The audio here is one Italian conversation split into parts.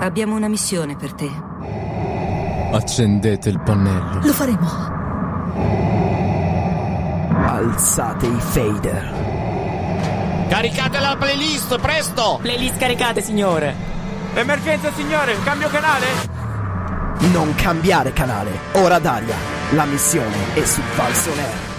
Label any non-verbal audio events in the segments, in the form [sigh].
Abbiamo una missione per te. Accendete il pannello. Lo faremo. Alzate i fader. Caricate la playlist, presto! Playlist caricate, signore. Emergenza, signore, cambio canale? Non cambiare canale. Ora Daria. La missione è su Falsoner.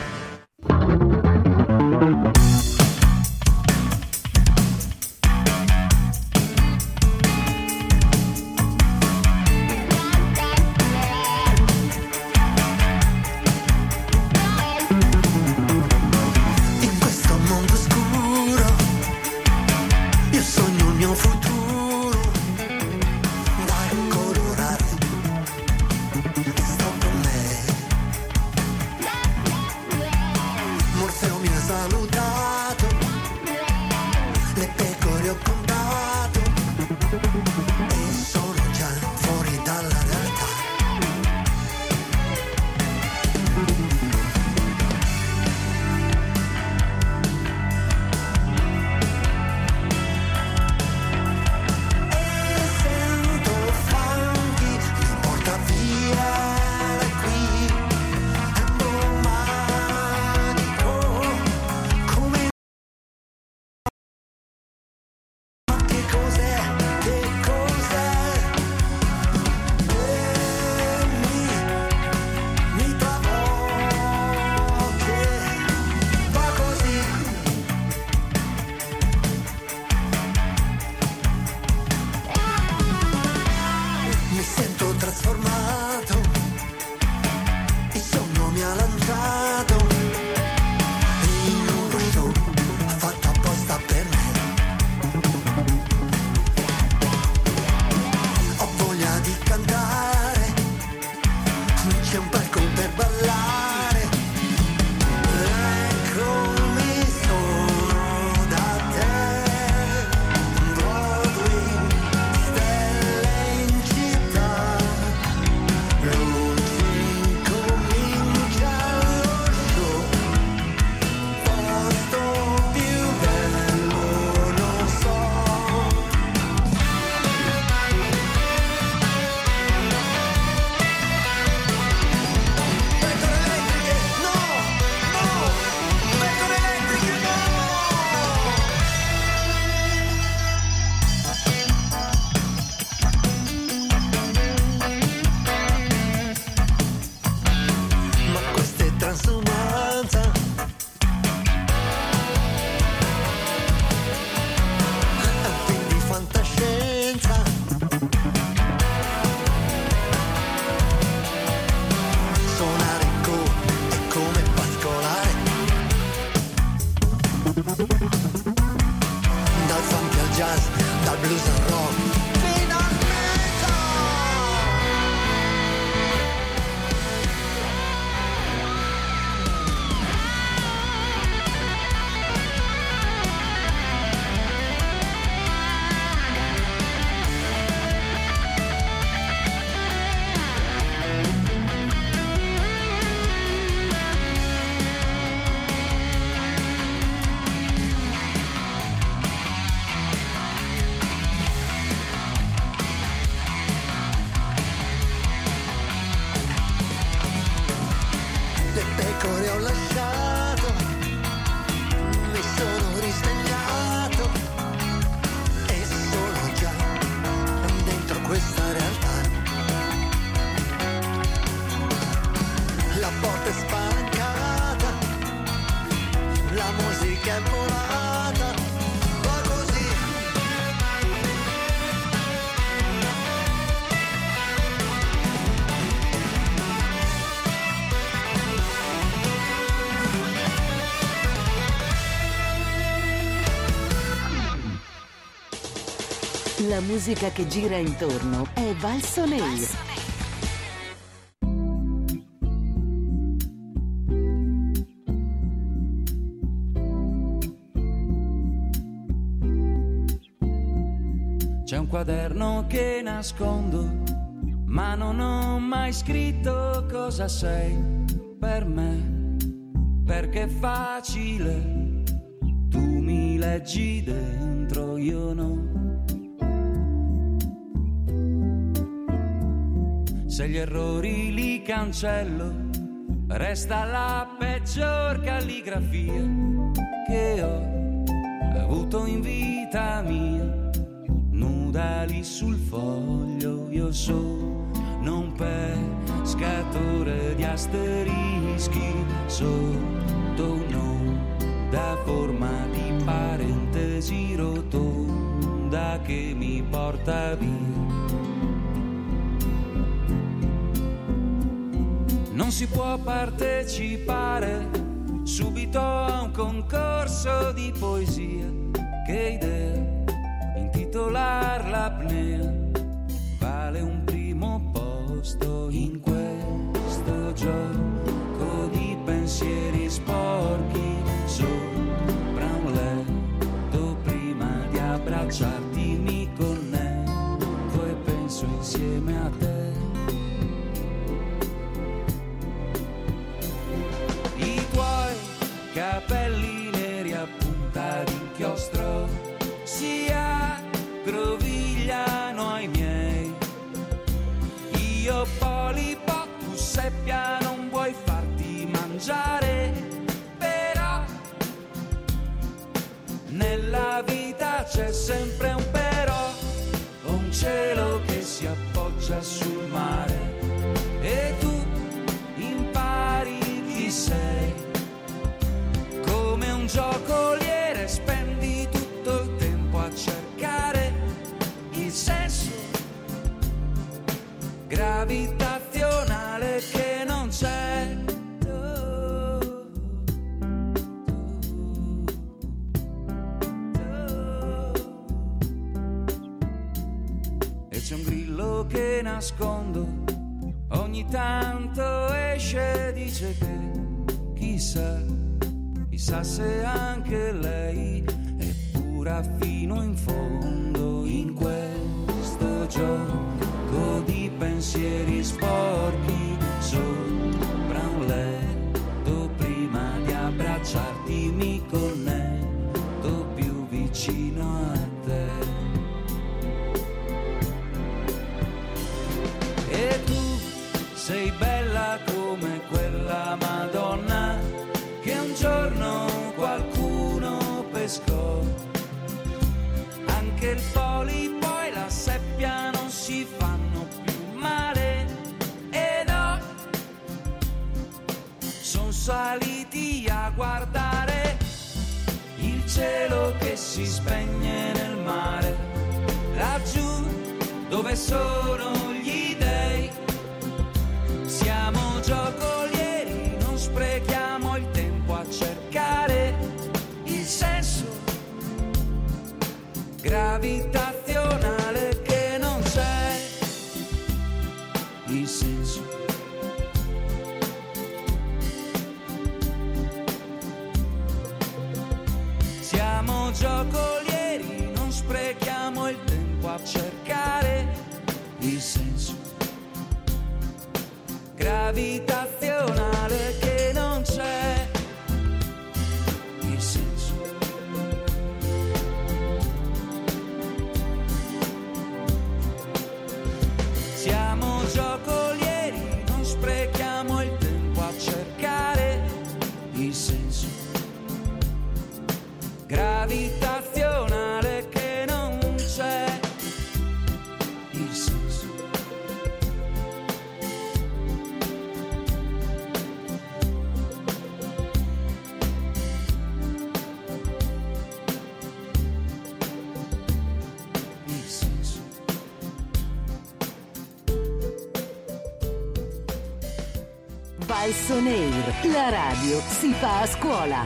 la musica che gira intorno è Valsoleil. Valsoleil. C'è un quaderno che nascondo, ma non ho mai scritto cosa sei per me, perché è facile, tu mi leggi dentro, io no. Se gli errori li cancello, resta la peggior calligrafia che ho avuto in vita mia. Nuda lì sul foglio, io sono un pescatore di asterischi sotto un'onda forma di parentesi rotonda che mi porta via. Non si può partecipare subito a un concorso di poesia. Che idea, intitolar l'apnea, vale un primo posto in questo gioco c'è sempre un però, un cielo che si appoggia sul mare e tu impari chi sei. Come un giocoliere spendi tutto il tempo a cercare il senso gravitazionale che non c'è. Nascondo, ogni tanto esce dice che chissà, chissà se anche lei è pura fino in fondo. In questo gioco di pensieri sporchi Valsoneir, la radio si fa a scuola.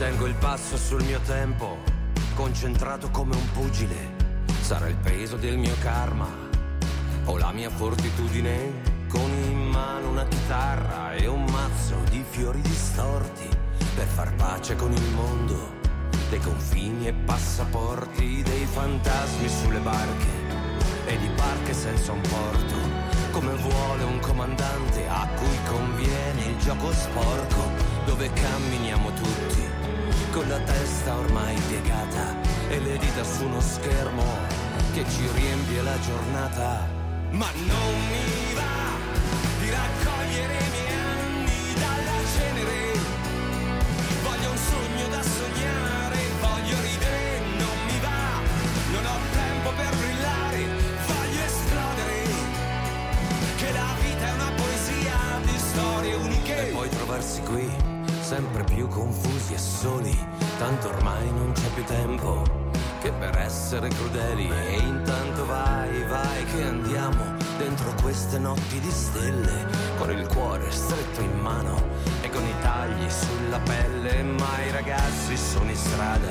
Tengo il passo sul mio tempo, concentrato come un pugile. Sarà il peso del mio karma o la mia fortitudine. Con in mano una chitarra e un mazzo di fiori distorti per far pace con il mondo dei confini e passaporti, dei fantasmi sulle barche e di barche senza un porto, come vuole un comandante a cui conviene il gioco sporco, dove camminiamo tutti con la testa ormai piegata e le dita su uno schermo che ci riempie la giornata. Ma non mi va di raccogliere i miei anni dalla cenere. Voglio un sogno da sognare, voglio ridere, non mi va. Non ho tempo per brillare, voglio esplodere. Che la vita è una poesia di storie uniche. E poi trovarsi qui, sempre più confusi e soli. Tanto ormai non c'è più tempo che per essere crudeli. E intanto vai, vai che andiamo dentro queste notti di stelle. Con il cuore stretto in mano e con i tagli sulla pelle. Ma i ragazzi sono in strada,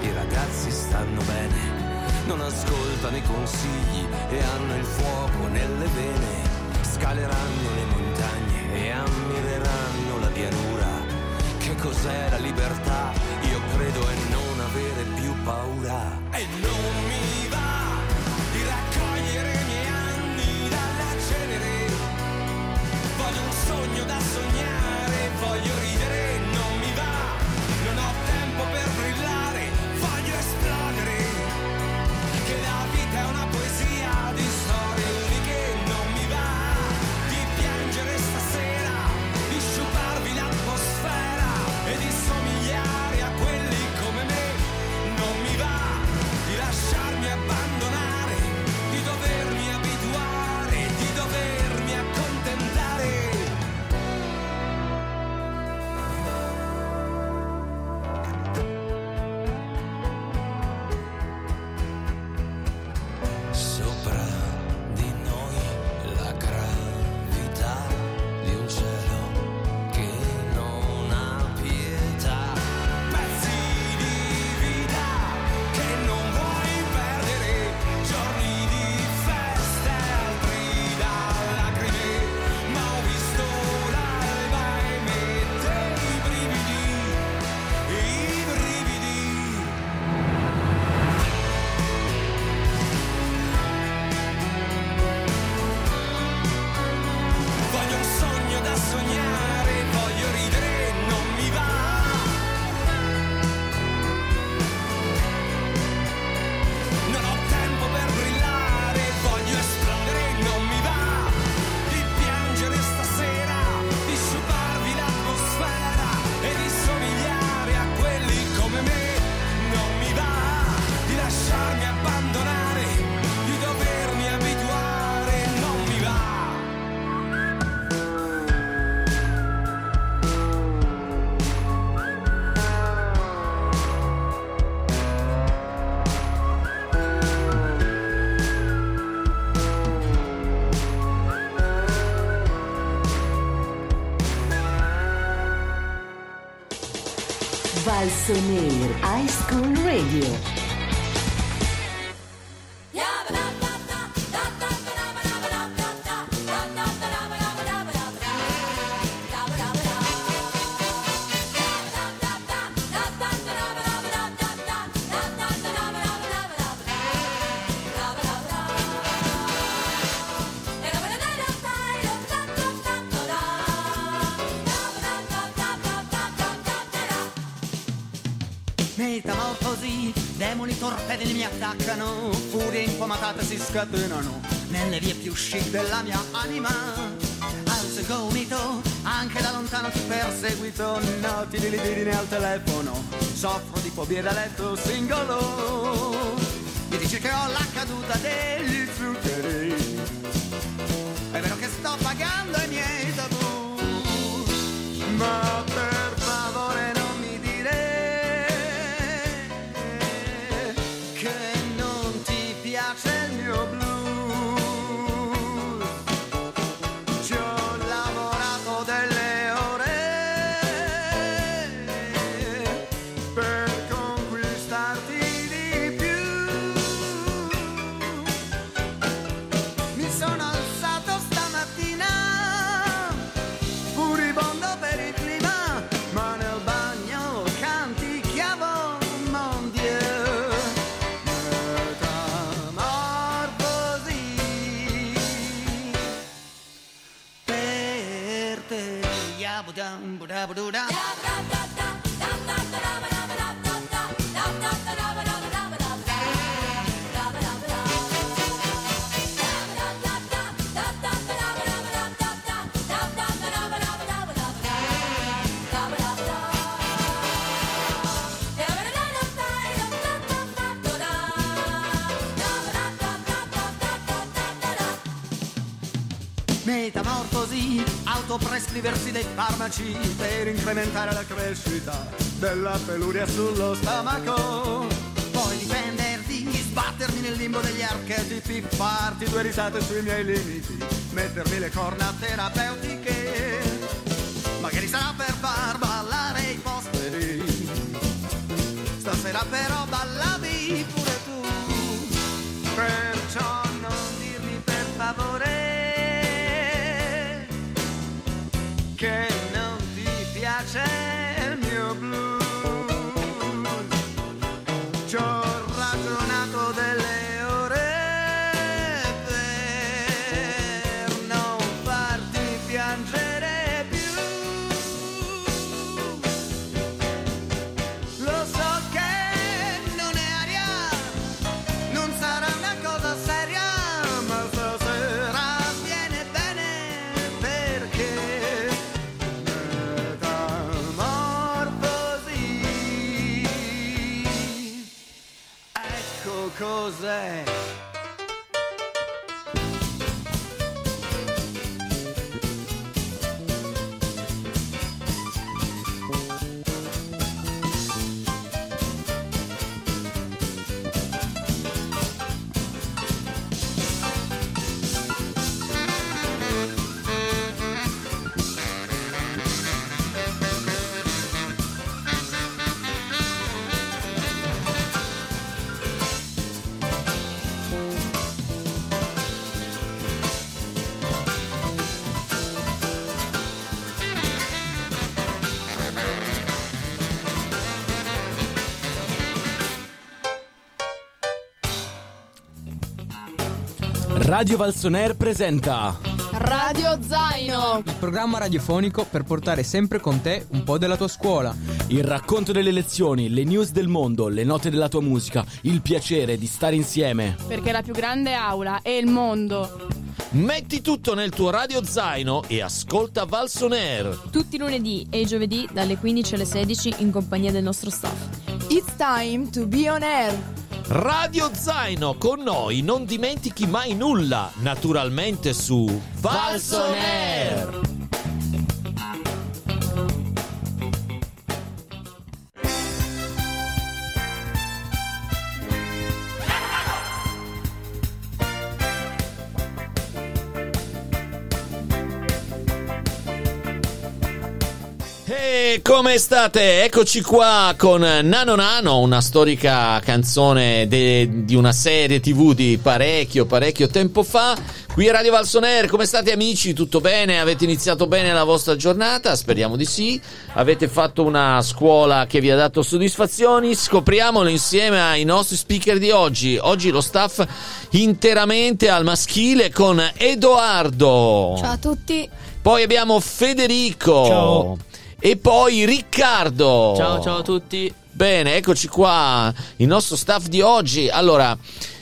i ragazzi stanno bene. Non ascoltano i consigli e hanno il fuoco nelle vene. Scaleranno le montagne e ammireranno la pianura. Cos'è la libertà? Io credo è non avere più paura. E non mi va di raccogliere i miei anni dalla cenere. Voglio un sogno da sognare, voglio ridere, Valsonair High School Radio. Demoni torpedi mi attaccano, furie infumatate si scatenano nelle vie più chic della mia anima. Il gomito, anche da lontano ti perseguito, noti di libidine al telefono, soffro di fobie da letto singolo. Mi dici che ho la caduta degli zuccheri, Metamorfosi, autoprescriversi dei farmaci per incrementare la crescita della peluria sullo stomaco. Poi difenderti, sbattermi nel limbo degli archetipi, farti due risate sui miei limiti, mettermi le corna terapeutiche. Magari sarà per far ballare i posteri. Stasera però Radio Valsoner presenta Radio Zaino. Il programma radiofonico per portare sempre con te un po' della tua scuola. il racconto delle lezioni, le news del mondo, le note della tua musica, il piacere di stare insieme. Perché la più grande aula è il mondo. Metti tutto nel tuo radio zaino e ascolta Valsoner. Tutti i lunedì e i giovedì dalle 15 alle 16 in compagnia del nostro staff. It's time to be on air. Radio Zaino con noi, non dimentichi mai nulla, naturalmente su Valsoner. Come state? Eccoci qua con Nano Nano, una storica canzone de- di una serie tv di parecchio, parecchio tempo fa. Qui a Radio Valsoner, come state amici? Tutto bene? Avete iniziato bene la vostra giornata? Speriamo di sì. Avete fatto una scuola che vi ha dato soddisfazioni? Scopriamolo insieme ai nostri speaker di oggi. Oggi lo staff interamente al maschile con Edoardo. Ciao a tutti. Poi abbiamo Federico. Ciao. E poi Riccardo. Ciao, ciao a tutti. Bene, eccoci qua, il nostro staff di oggi. Allora,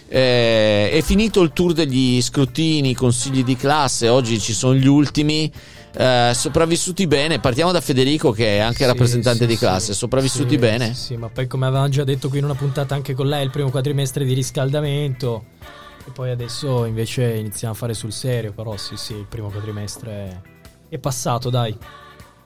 eh, è finito il tour degli scrutini, consigli di classe, oggi ci sono gli ultimi. Eh, sopravvissuti bene, partiamo da Federico che è anche Sì, rappresentante sì, di sì. classe. Sopravvissuti Sì, bene? Sì, sì, ma poi come avevamo già detto qui in una puntata anche con lei, il primo quadrimestre di riscaldamento. E poi adesso invece iniziamo a fare sul serio, però sì, sì, il primo quadrimestre è passato, dai.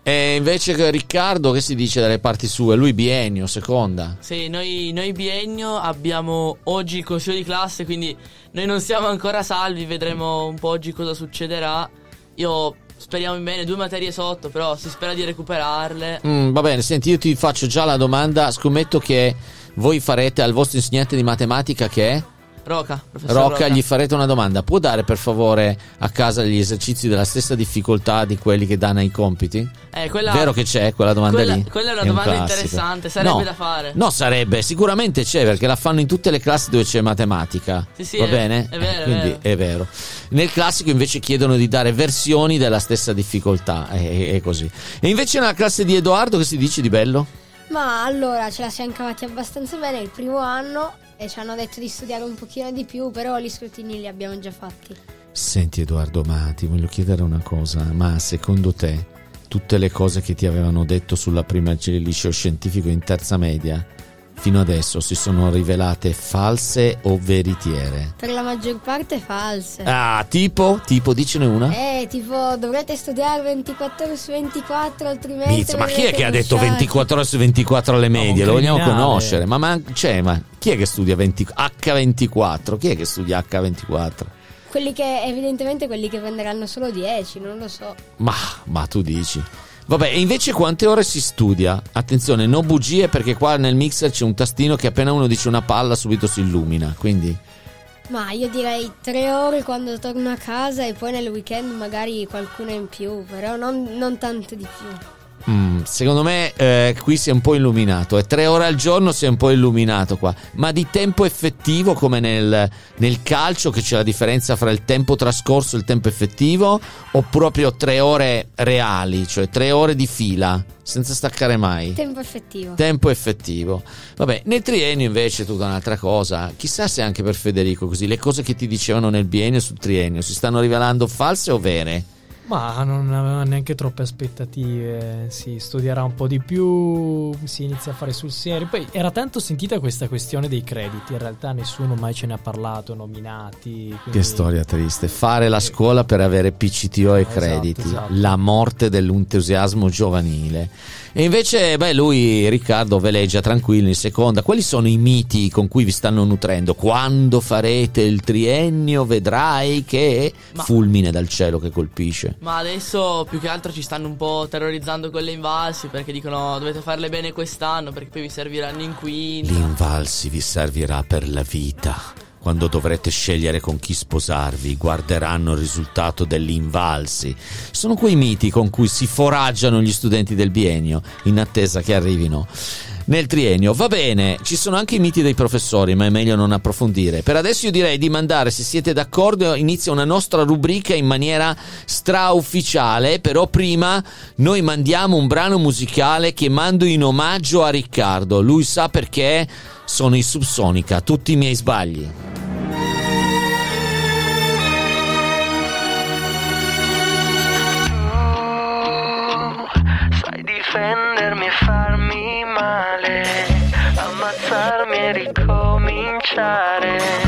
E invece Riccardo, che si dice dalle parti sue? Lui biennio, seconda. Sì, noi, noi biennio abbiamo oggi il consiglio di classe, quindi noi non siamo ancora salvi, vedremo un po' oggi cosa succederà. Io speriamo in bene, due materie sotto, però si spera di recuperarle. Mm, va bene, senti, io ti faccio già la domanda. Scommetto che voi farete al vostro insegnante di matematica che è? Roca, professor Rocca, Roca. gli farete una domanda. Può dare per favore a casa gli esercizi della stessa difficoltà di quelli che danno ai compiti? Eh, quella- Vero che c'è quella domanda quella- lì? quella è una un domanda classico. interessante, sarebbe No. da fare. No, sarebbe, sicuramente c'è perché la fanno in tutte le classi dove c'è matematica. Sì, sì, Va è- bene? è vero, è Quindi vero. è vero. Nel classico invece chiedono di dare versioni della stessa difficoltà. È, è così. E invece nella classe di Edoardo che si dice di bello? Ma allora ce la siamo cavati abbastanza bene il primo anno e ci hanno detto di studiare un pochino di più, però gli scrutini li abbiamo già fatti. Senti Edoardo, ma ti voglio chiedere una cosa, ma secondo te tutte le cose che ti avevano detto sulla prima il liceo scientifico in terza media fino adesso si sono rivelate false o veritiere? Per la maggior parte false. Ah, tipo? Tipo, dicene una? Eh, tipo, dovrete studiare 24 ore su 24 al trimestre. Mizza, ma chi è che ha detto bocciati. 24 ore su 24 alle medie? Lo vogliamo conoscere. Ma, ma, cioè, ma chi è che studia 20 H24? Chi è che studia H24? Quelli che, evidentemente, quelli che prenderanno solo 10, non lo so. Ma, ma tu dici. Vabbè, e invece quante ore si studia? Attenzione, no bugie perché qua nel mixer c'è un tastino che appena uno dice una palla subito si illumina. Quindi, Ma io direi 3 ore quando torno a casa e poi nel weekend magari qualcuna in più, però non, non tante di più. Mm, secondo me eh, qui si è un po' illuminato. E tre ore al giorno si è un po' illuminato qua. Ma di tempo effettivo, come nel, nel calcio, che c'è la differenza fra il tempo trascorso e il tempo effettivo, o proprio tre ore reali, cioè tre ore di fila, senza staccare mai? Tempo effettivo. Tempo effettivo. Vabbè, nel triennio invece è tutta un'altra cosa. Chissà se anche per Federico così le cose che ti dicevano nel biennio sul triennio si stanno rivelando false o vere? Ma non aveva neanche troppe aspettative. Si studierà un po' di più, si inizia a fare sul serio. Poi era tanto sentita questa questione dei crediti. In realtà nessuno mai ce ne ha parlato, nominati. Che quindi- storia triste. Fare la scuola per avere PCTO e Esatto, crediti. esatto. La morte dell'entusiasmo giovanile. E invece, beh, lui, Riccardo, veleggia tranquillo in seconda. Quali sono i miti con cui vi stanno nutrendo? Quando farete il triennio vedrai che... Ma- Fulmine dal cielo che colpisce. Ma adesso più che altro ci stanno un po' terrorizzando con le invalsi perché dicono dovete farle bene quest'anno perché poi vi serviranno in quinta. L'invalsi vi servirà per la vita. Quando dovrete scegliere con chi sposarvi, guarderanno il risultato dell'invalsi. Sono quei miti con cui si foraggiano gli studenti del biennio, in attesa che arrivino nel triennio. Va bene, ci sono anche i miti dei professori, ma è meglio non approfondire. Per adesso io direi di mandare, se siete d'accordo, inizia una nostra rubrica in maniera straufficiale, però prima noi mandiamo un brano musicale che mando in omaggio a Riccardo. Lui sa perché sono i Subsonica, tutti i miei sbagli. Ricominciare,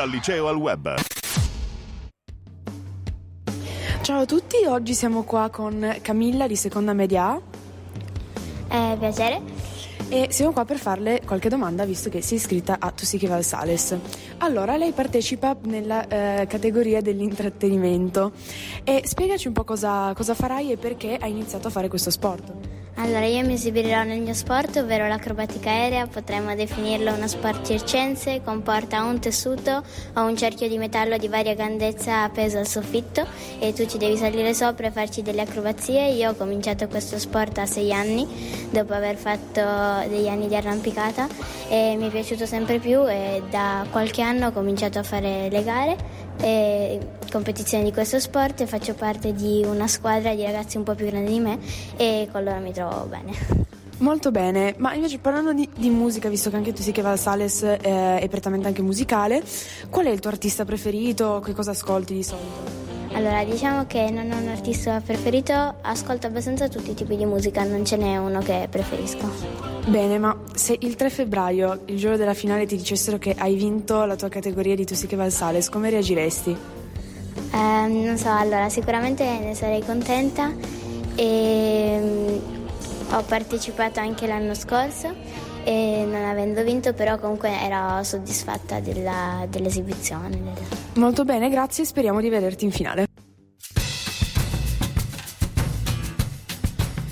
dal liceo al web. Ciao a tutti, oggi siamo qua con Camilla di Seconda Media A. Eh, piacere. E siamo qua per farle qualche domanda visto che si è iscritta a Tusichi Valsales. Allora, lei partecipa nella eh, categoria dell'intrattenimento e spiegaci un po' cosa, cosa farai e perché hai iniziato a fare questo sport. Allora, io mi esibirò nel mio sport, ovvero l'acrobatica aerea, potremmo definirlo uno sport circense, comporta un tessuto o un cerchio di metallo di varia grandezza appeso al soffitto. E tu ci devi salire sopra e farci delle acrobazie. Io ho cominciato questo sport a sei anni, dopo aver fatto degli anni di arrampicata. E mi è piaciuto sempre più e da qualche anno ho cominciato a fare le gare e competizioni di questo sport e faccio parte di una squadra di ragazzi un po' più grandi di me e con loro mi trovo bene. Molto bene, ma invece parlando di, di musica, visto che anche tu sei che Valsales eh, è prettamente anche musicale, qual è il tuo artista preferito? Che cosa ascolti di solito? Allora, diciamo che non ho un artista preferito, ascolto abbastanza tutti i tipi di musica, non ce n'è uno che preferisco. Bene, ma se il 3 febbraio, il giorno della finale, ti dicessero che hai vinto la tua categoria di Tusiche Valsales, come reagiresti? Eh, non so, allora sicuramente ne sarei contenta e mm, ho partecipato anche l'anno scorso e non avendo vinto però comunque ero soddisfatta della, dell'esibizione. Molto bene, grazie, speriamo di vederti in finale.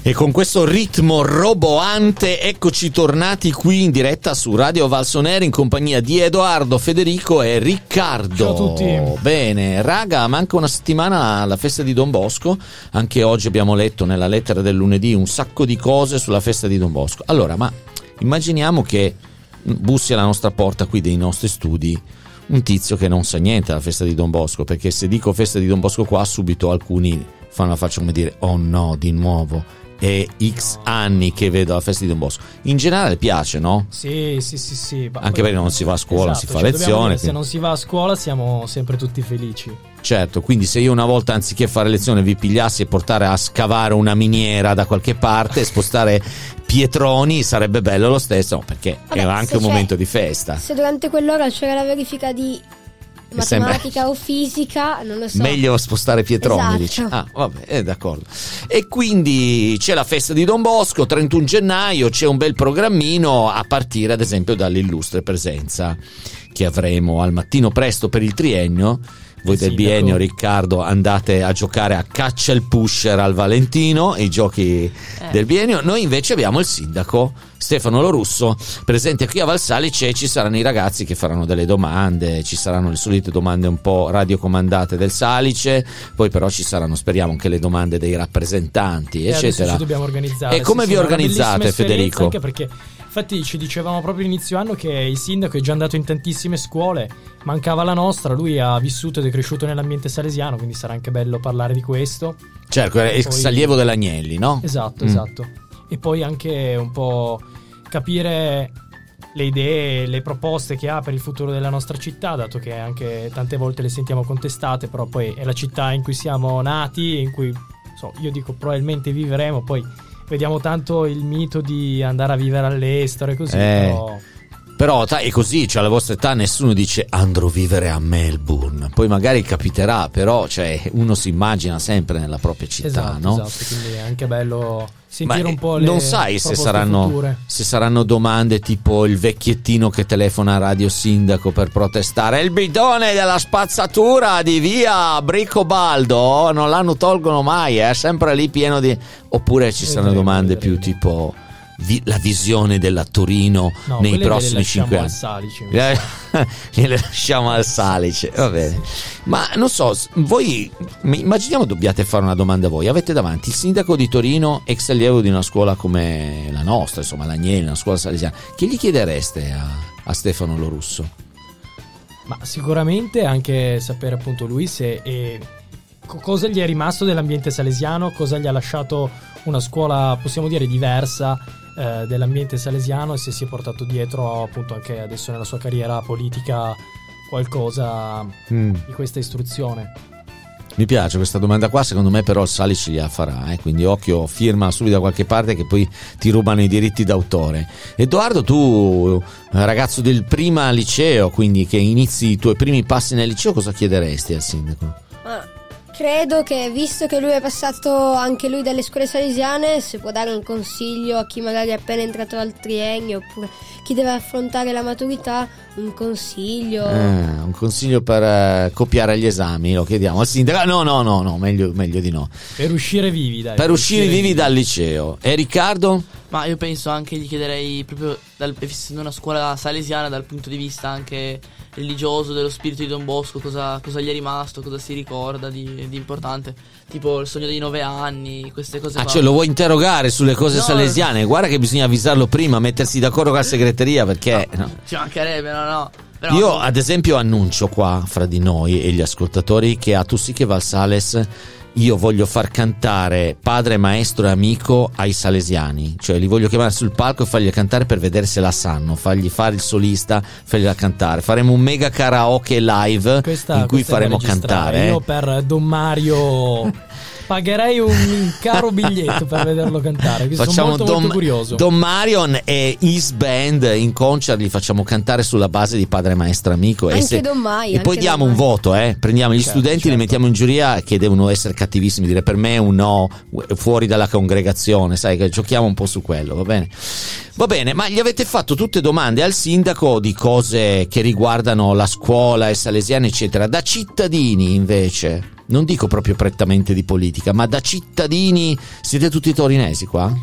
E con questo ritmo roboante eccoci tornati qui in diretta su Radio Valsonere in compagnia di Edoardo, Federico e Riccardo. Ciao a tutti. Bene, raga, manca una settimana alla festa di Don Bosco. Anche oggi abbiamo letto nella lettera del lunedì un sacco di cose sulla festa di Don Bosco. Allora, ma immaginiamo che bussi alla nostra porta qui dei nostri studi un tizio che non sa niente della festa di Don Bosco, perché se dico festa di Don Bosco qua subito alcuni fanno la faccia come dire "Oh no, di nuovo" è X anni che vedo la festa di Don Bosco. In generale piace, no? Sì, sì, sì, sì. Anche perché non si va a scuola, esatto, si fa cioè, lezione. dire, Se non si va a scuola siamo sempre tutti felici. Certo, quindi se io una volta anziché fare lezione vi pigliassi e portare a scavare una miniera da qualche parte e spostare pietroni sarebbe bello lo stesso, perché Vabbè, era anche un momento di festa. Se durante quell'ora c'era la verifica di matematica o fisica, non lo so. Meglio spostare pietroni, Esatto. Ah, vabbè, eh, d'accordo. E quindi c'è la festa di Don Bosco, 31 gennaio, c'è un bel programmino a partire ad esempio dall'illustre presenza che avremo al mattino presto per il triennio. Voi del biennio, Riccardo, andate a giocare a caccia il pusher al Valentino, i giochi del biennio. Noi invece abbiamo il sindaco Stefano Lorusso presente qui a Valsalice e ci saranno i ragazzi che faranno delle domande, ci saranno le solite domande un po' radiocomandate del Salice, poi però ci saranno, speriamo, anche le domande dei rappresentanti, E eccetera. E come Sì, vi organizzate, Federico? Anche perché, infatti, ci dicevamo proprio inizio anno che il sindaco è già andato in tantissime scuole, mancava la nostra. Lui ha vissuto ed è cresciuto nell'ambiente salesiano, quindi sarà anche bello parlare di questo. Certo, è ex allievo dell'Agnelli, no? Esatto, Mm. esatto. E poi anche un po' capire le idee, le proposte che ha per il futuro della nostra città, dato che anche tante volte le sentiamo contestate, però poi è la città in cui siamo nati, in cui so, io dico probabilmente vivremo, poi vediamo tanto il mito di andare a vivere all'estero e così, Eh. però Però è così, cioè alla vostra età nessuno dice andrò a vivere a Melbourne. Poi magari capiterà, però cioè, uno si immagina sempre nella propria città, esatto, no? esatto, quindi è anche bello sentire Ma, un po' eh, le non sai se saranno, se saranno domande tipo il vecchiettino che telefona a Radio Sindaco per protestare? Il bidone della spazzatura di via Bricobaldo? Non l'hanno tolgono mai è sempre lì pieno di oppure ci saranno domande più tipo vi- la visione della Torino No, nei prossimi le lasciamo 5 al anni. Salice, Eh, [laughs] gliele lasciamo al salice va bene. ma non so voi immaginiamo dobbiate fare una domanda a voi avete davanti il sindaco di Torino ex allievo di una scuola come la nostra insomma l'Agnelli una scuola salesiana che gli chiedereste a, a Stefano Lorusso Ma sicuramente anche sapere appunto lui se co- cosa gli è rimasto dell'ambiente salesiano, cosa gli ha lasciato una scuola, possiamo dire, diversa eh, dell'ambiente salesiano e se si è portato dietro appunto anche adesso nella sua carriera politica qualcosa Mm. di questa istruzione. Mi piace questa domanda qua, secondo me però il Sali ce la farà, eh? quindi occhio, firma subito da qualche parte che poi ti rubano i diritti d'autore. Edoardo, tu ragazzo del prima liceo, quindi che inizi i tuoi primi passi nel liceo, cosa chiederesti al sindaco? Ah, credo che visto che lui è passato anche lui dalle scuole salesiane, se può dare un consiglio a chi magari è appena entrato al triennio oppure chi deve affrontare la maturità, un consiglio. Eh, un consiglio per eh, copiare gli esami, lo chiediamo al sindaco. No, no, no, no, meglio, meglio di no. Per uscire vivi, dai. Per uscire vivi dal liceo. E Riccardo? Ma io penso anche, gli chiederei proprio, dal, essendo una scuola salesiana, dal punto di vista anche religioso, dello spirito di Don Bosco, cosa, cosa gli è rimasto, cosa si ricorda di, di, importante. Tipo il sogno dei nove anni, queste cose ah, qua. cioè lo vuoi interrogare sulle cose No. salesiane? Guarda che bisogna avvisarlo prima, mettersi d'accordo con la segreteria perché... no. Ci mancherebbe, no, no. Però, Io ad esempio annuncio qua fra di noi e gli ascoltatori che a Tu sì che Valsales io voglio far cantare padre, maestro e amico ai salesiani, cioè li voglio chiamare sul palco e fargli cantare per vedere se la sanno, fargli fare il solista, fargliela cantare. Faremo un mega karaoke live Questa- in cui faremo cantare. Io per Don Mario pagherei un caro biglietto per vederlo cantare. che sono Facciamo molto, Don, molto curioso. Don Marion e His Band in concert li facciamo cantare sulla base di padre, maestro, amico. Anche e se- Don Mai, E poi diamo un voto, eh. Prendiamo gli Certo, studenti, li mettiamo in giuria che devono essere cattivissimi, dire per me un no, fuori dalla congregazione, sai che giochiamo un po' su quello, va bene? Va bene, ma gli avete fatto tutte domande al sindaco di cose che riguardano la scuola, i salesiani, eccetera. Da cittadini, invece, non dico proprio prettamente di politica, ma da cittadini, siete tutti torinesi qua?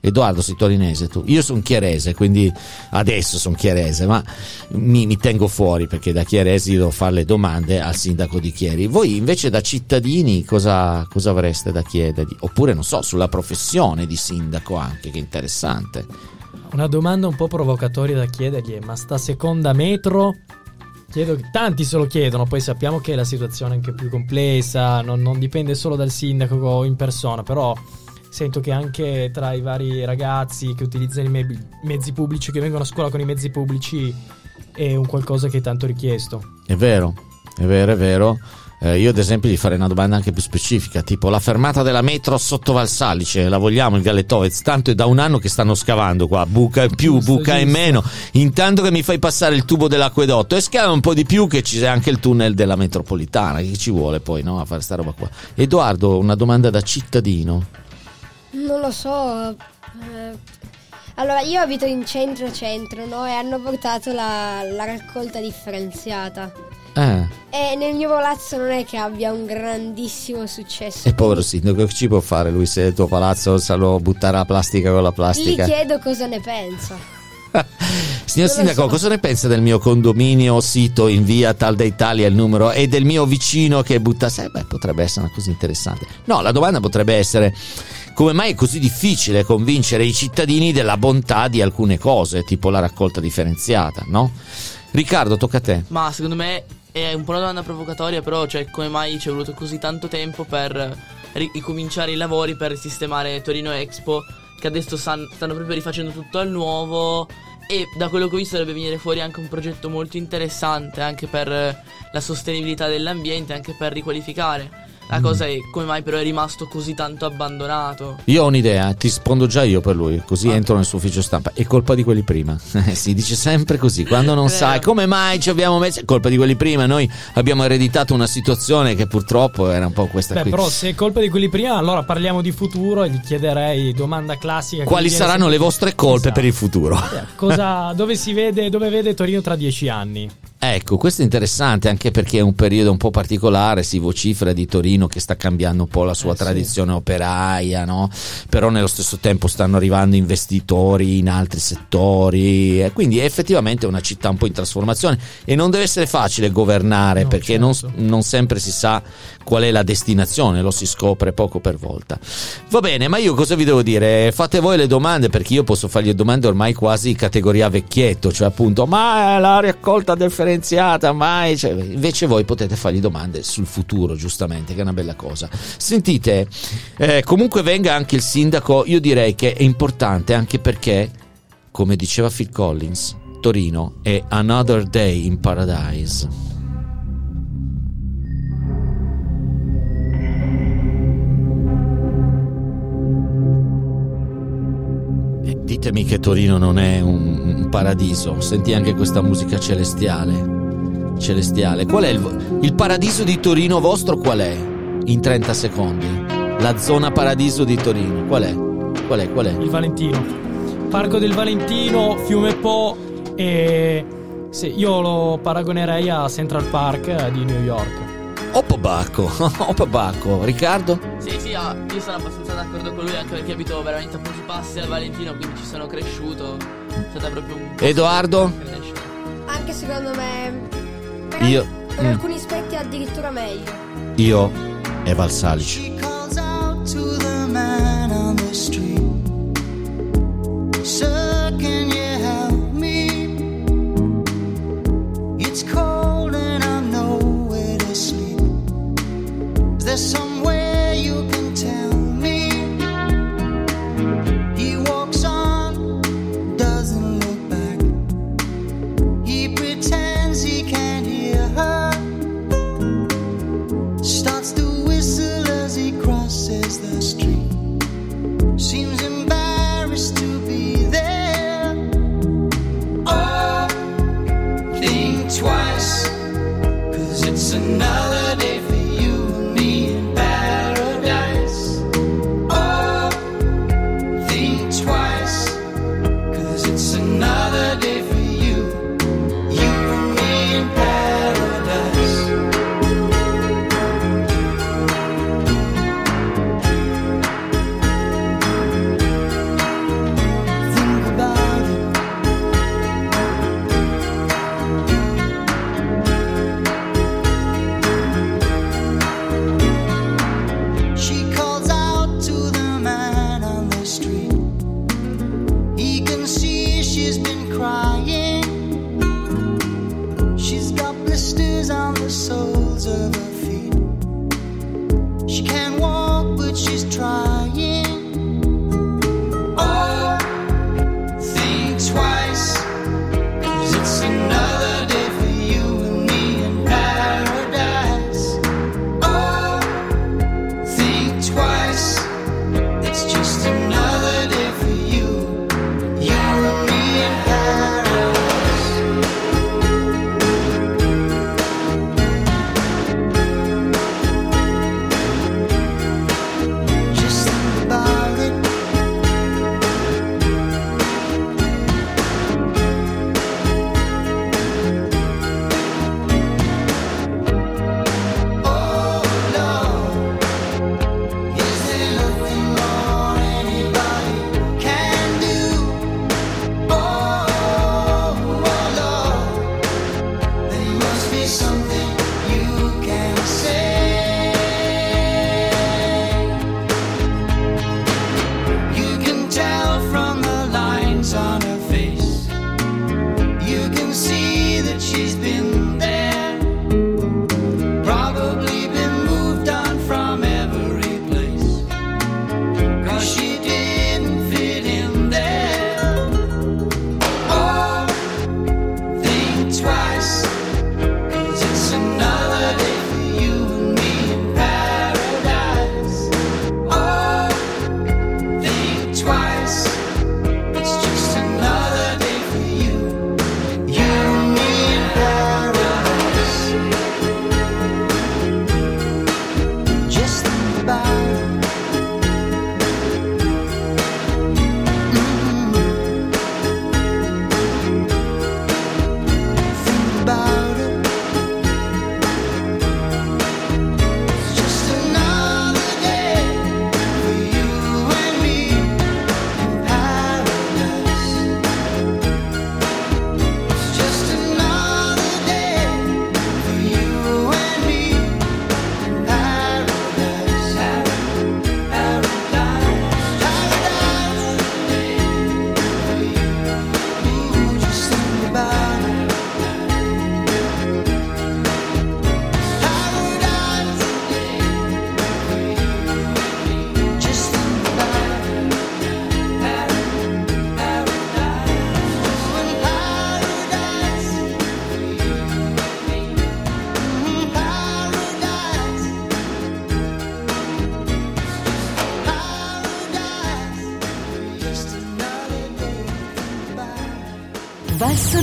Edoardo, sei torinese tu? Io sono chiarese, quindi adesso sono chiarese, ma mi, mi tengo fuori perché da chiarese io devo fare le domande al sindaco di Chieri. Voi invece da cittadini cosa, cosa avreste da chiedergli? Oppure, non so, sulla professione di sindaco anche, che interessante. Una domanda un po' provocatoria da chiedergli ma sta seconda metro? Chiedo tanti se lo chiedono, poi sappiamo che la situazione è anche più complessa, non, non dipende solo dal sindaco in persona, però sento che anche tra i vari ragazzi che utilizzano i me- mezzi pubblici, che vengono a scuola con i mezzi pubblici, è un qualcosa che è tanto richiesto. È vero, è vero, è vero. Eh, io ad esempio gli farei una domanda anche più specifica, tipo la fermata della metro sotto Valsalice, la vogliamo il Galletovez? Tanto è da un anno che stanno scavando qua, buca in più, Giusto, buca in meno, intanto che mi fai passare il tubo dell'acquedotto e scava un po' di più che ci sia anche il tunnel della metropolitana, che ci vuole poi no, a fare sta roba qua. Edoardo, una domanda da cittadino. Non lo so. eh, Allora, io abito in centro-centro, no? E hanno portato la, la raccolta differenziata. Eh, E nel mio palazzo non è che abbia un grandissimo successo. e povero sindaco, che ci può fare lui se il tuo palazzo sa lo buttare la plastica con la Gli plastica? chiedo cosa ne pensa. [laughs] Signor Non Sindaco, so. cosa ne pensa del mio condominio sito in via Tal da Italia il numero e del mio vicino che butta sé? Beh, potrebbe essere una cosa interessante. No, la domanda potrebbe essere come mai è così difficile convincere i cittadini della bontà di alcune cose, tipo la raccolta differenziata, no? Riccardo, tocca a te. Ma secondo me è un po' una domanda provocatoria, però, cioè, come mai ci è voluto così tanto tempo per ri- ricominciare i lavori per sistemare Torino Expo, che adesso stanno proprio rifacendo tutto al nuovo. E da quello che ho visto dovrebbe venire fuori anche un progetto molto interessante anche per la sostenibilità dell'ambiente, anche per riqualificare. La cosa è come mai però è rimasto così tanto abbandonato. Io ho un'idea, ti rispondo già io per lui, così entro nel suo ufficio stampa. È colpa di quelli prima. [laughs] si dice sempre così. Quando non [laughs] sai come mai ci abbiamo messo, è colpa di quelli prima. Noi abbiamo ereditato una situazione che purtroppo era un po' questa Beh, qui. però se è colpa di quelli prima, allora parliamo di futuro e gli chiederei domanda classica. Quali saranno le vostre colpe Esatto. per il futuro? Cosa, [laughs] dove si vede, dove vede Torino tra dieci anni? Ecco, questo è interessante anche perché è un periodo un po' particolare, si vocifera di Torino che sta cambiando un po' la sua Eh, sì. tradizione operaia, no? Però nello stesso tempo stanno arrivando investitori in altri settori, e quindi è effettivamente una città un po' in trasformazione e non deve essere facile governare No, perché certo. non, non sempre si sa qual è la destinazione, lo si scopre poco per volta. Va bene, ma io cosa vi devo dire? Fate voi le domande perché io posso fargli domande ormai quasi categoria vecchietto, cioè appunto, ma la raccolta differenziata mai, cioè, invece voi potete fargli domande sul futuro, giustamente, che è una bella cosa. Sentite, eh, comunque venga anche il sindaco, io direi che è importante anche perché, come diceva Phil Collins, Torino è Another Day in Paradise. Eh, ditemi che Torino non è un, paradiso. Senti anche questa musica celestiale. Celestiale. Qual è il, il paradiso di Torino vostro? Qual è? In 30 secondi. La zona paradiso di Torino. Qual è? Qual è? Qual è? Il Valentino. Parco del Valentino, Fiume Po e... Sì, io lo paragonerei a Central Park di New York. Oppabacco. [laughs] Oppabacco. Riccardo? Sì, sì, ah, io sono abbastanza d'accordo con lui anche perché abito veramente a pochi passi dal Valentino, quindi ci sono cresciuto. È stata proprio un Edoardo? Anche secondo me. Per, Io. per mm, alcuni aspetti addirittura meglio. Io e Valsalic. She calls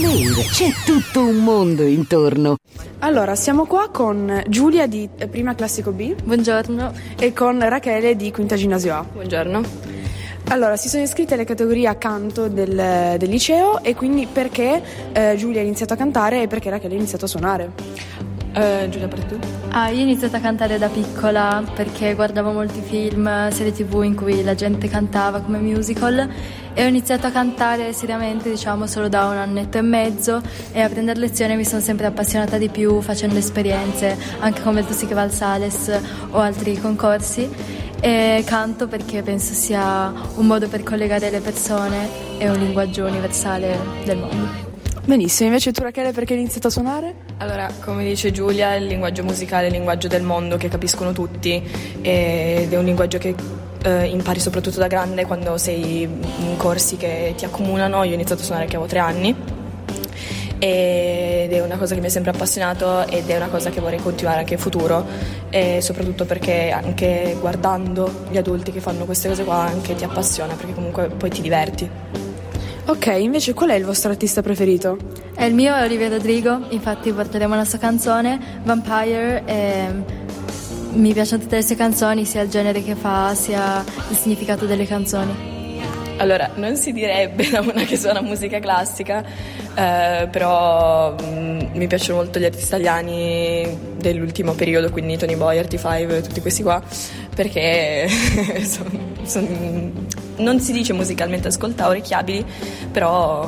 Nere. C'è tutto un mondo intorno. Allora, siamo qua con Giulia di eh, Prima Classico B. Buongiorno. E con Rachele di Quinta Ginnasio A. Buongiorno. Allora, si sono iscritte alle categorie canto del, del liceo e quindi perché eh, Giulia ha iniziato a cantare e perché Rachele ha iniziato a suonare? Giulia, per tu? Ah, io ho iniziato a cantare da piccola perché guardavo molti film, serie tv in cui la gente cantava come musical e ho iniziato a cantare seriamente diciamo solo da un annetto e mezzo e a prendere lezioni mi sono sempre appassionata di più facendo esperienze anche come il Tusiche Valsales o altri concorsi e canto perché penso sia un modo per collegare le persone e un linguaggio universale del mondo. Benissimo, invece tu Rachele perché hai iniziato a suonare? Allora, come dice Giulia, il linguaggio musicale è il linguaggio del mondo che capiscono tutti ed è un linguaggio che eh, impari soprattutto da grande quando sei in corsi che ti accomunano. Io ho iniziato a suonare che avevo tre anni ed è una cosa che mi ha sempre appassionato ed è una cosa che vorrei continuare anche in futuro e soprattutto perché anche guardando gli adulti che fanno queste cose qua anche ti appassiona perché comunque poi ti diverti. Ok, invece qual è il vostro artista preferito? E il mio è Olivia Rodrigo, infatti porteremo la sua canzone Vampire e mi piacciono tutte le sue canzoni, sia il genere che fa sia il significato delle canzoni. Allora, non si direbbe da una che suona musica classica, eh, però mm, mi piacciono molto gli artisti italiani dell'ultimo periodo, quindi Tony Boy, RT5, tutti questi qua, perché [laughs] son- son- non si dice musicalmente ascolta, orecchiabili, però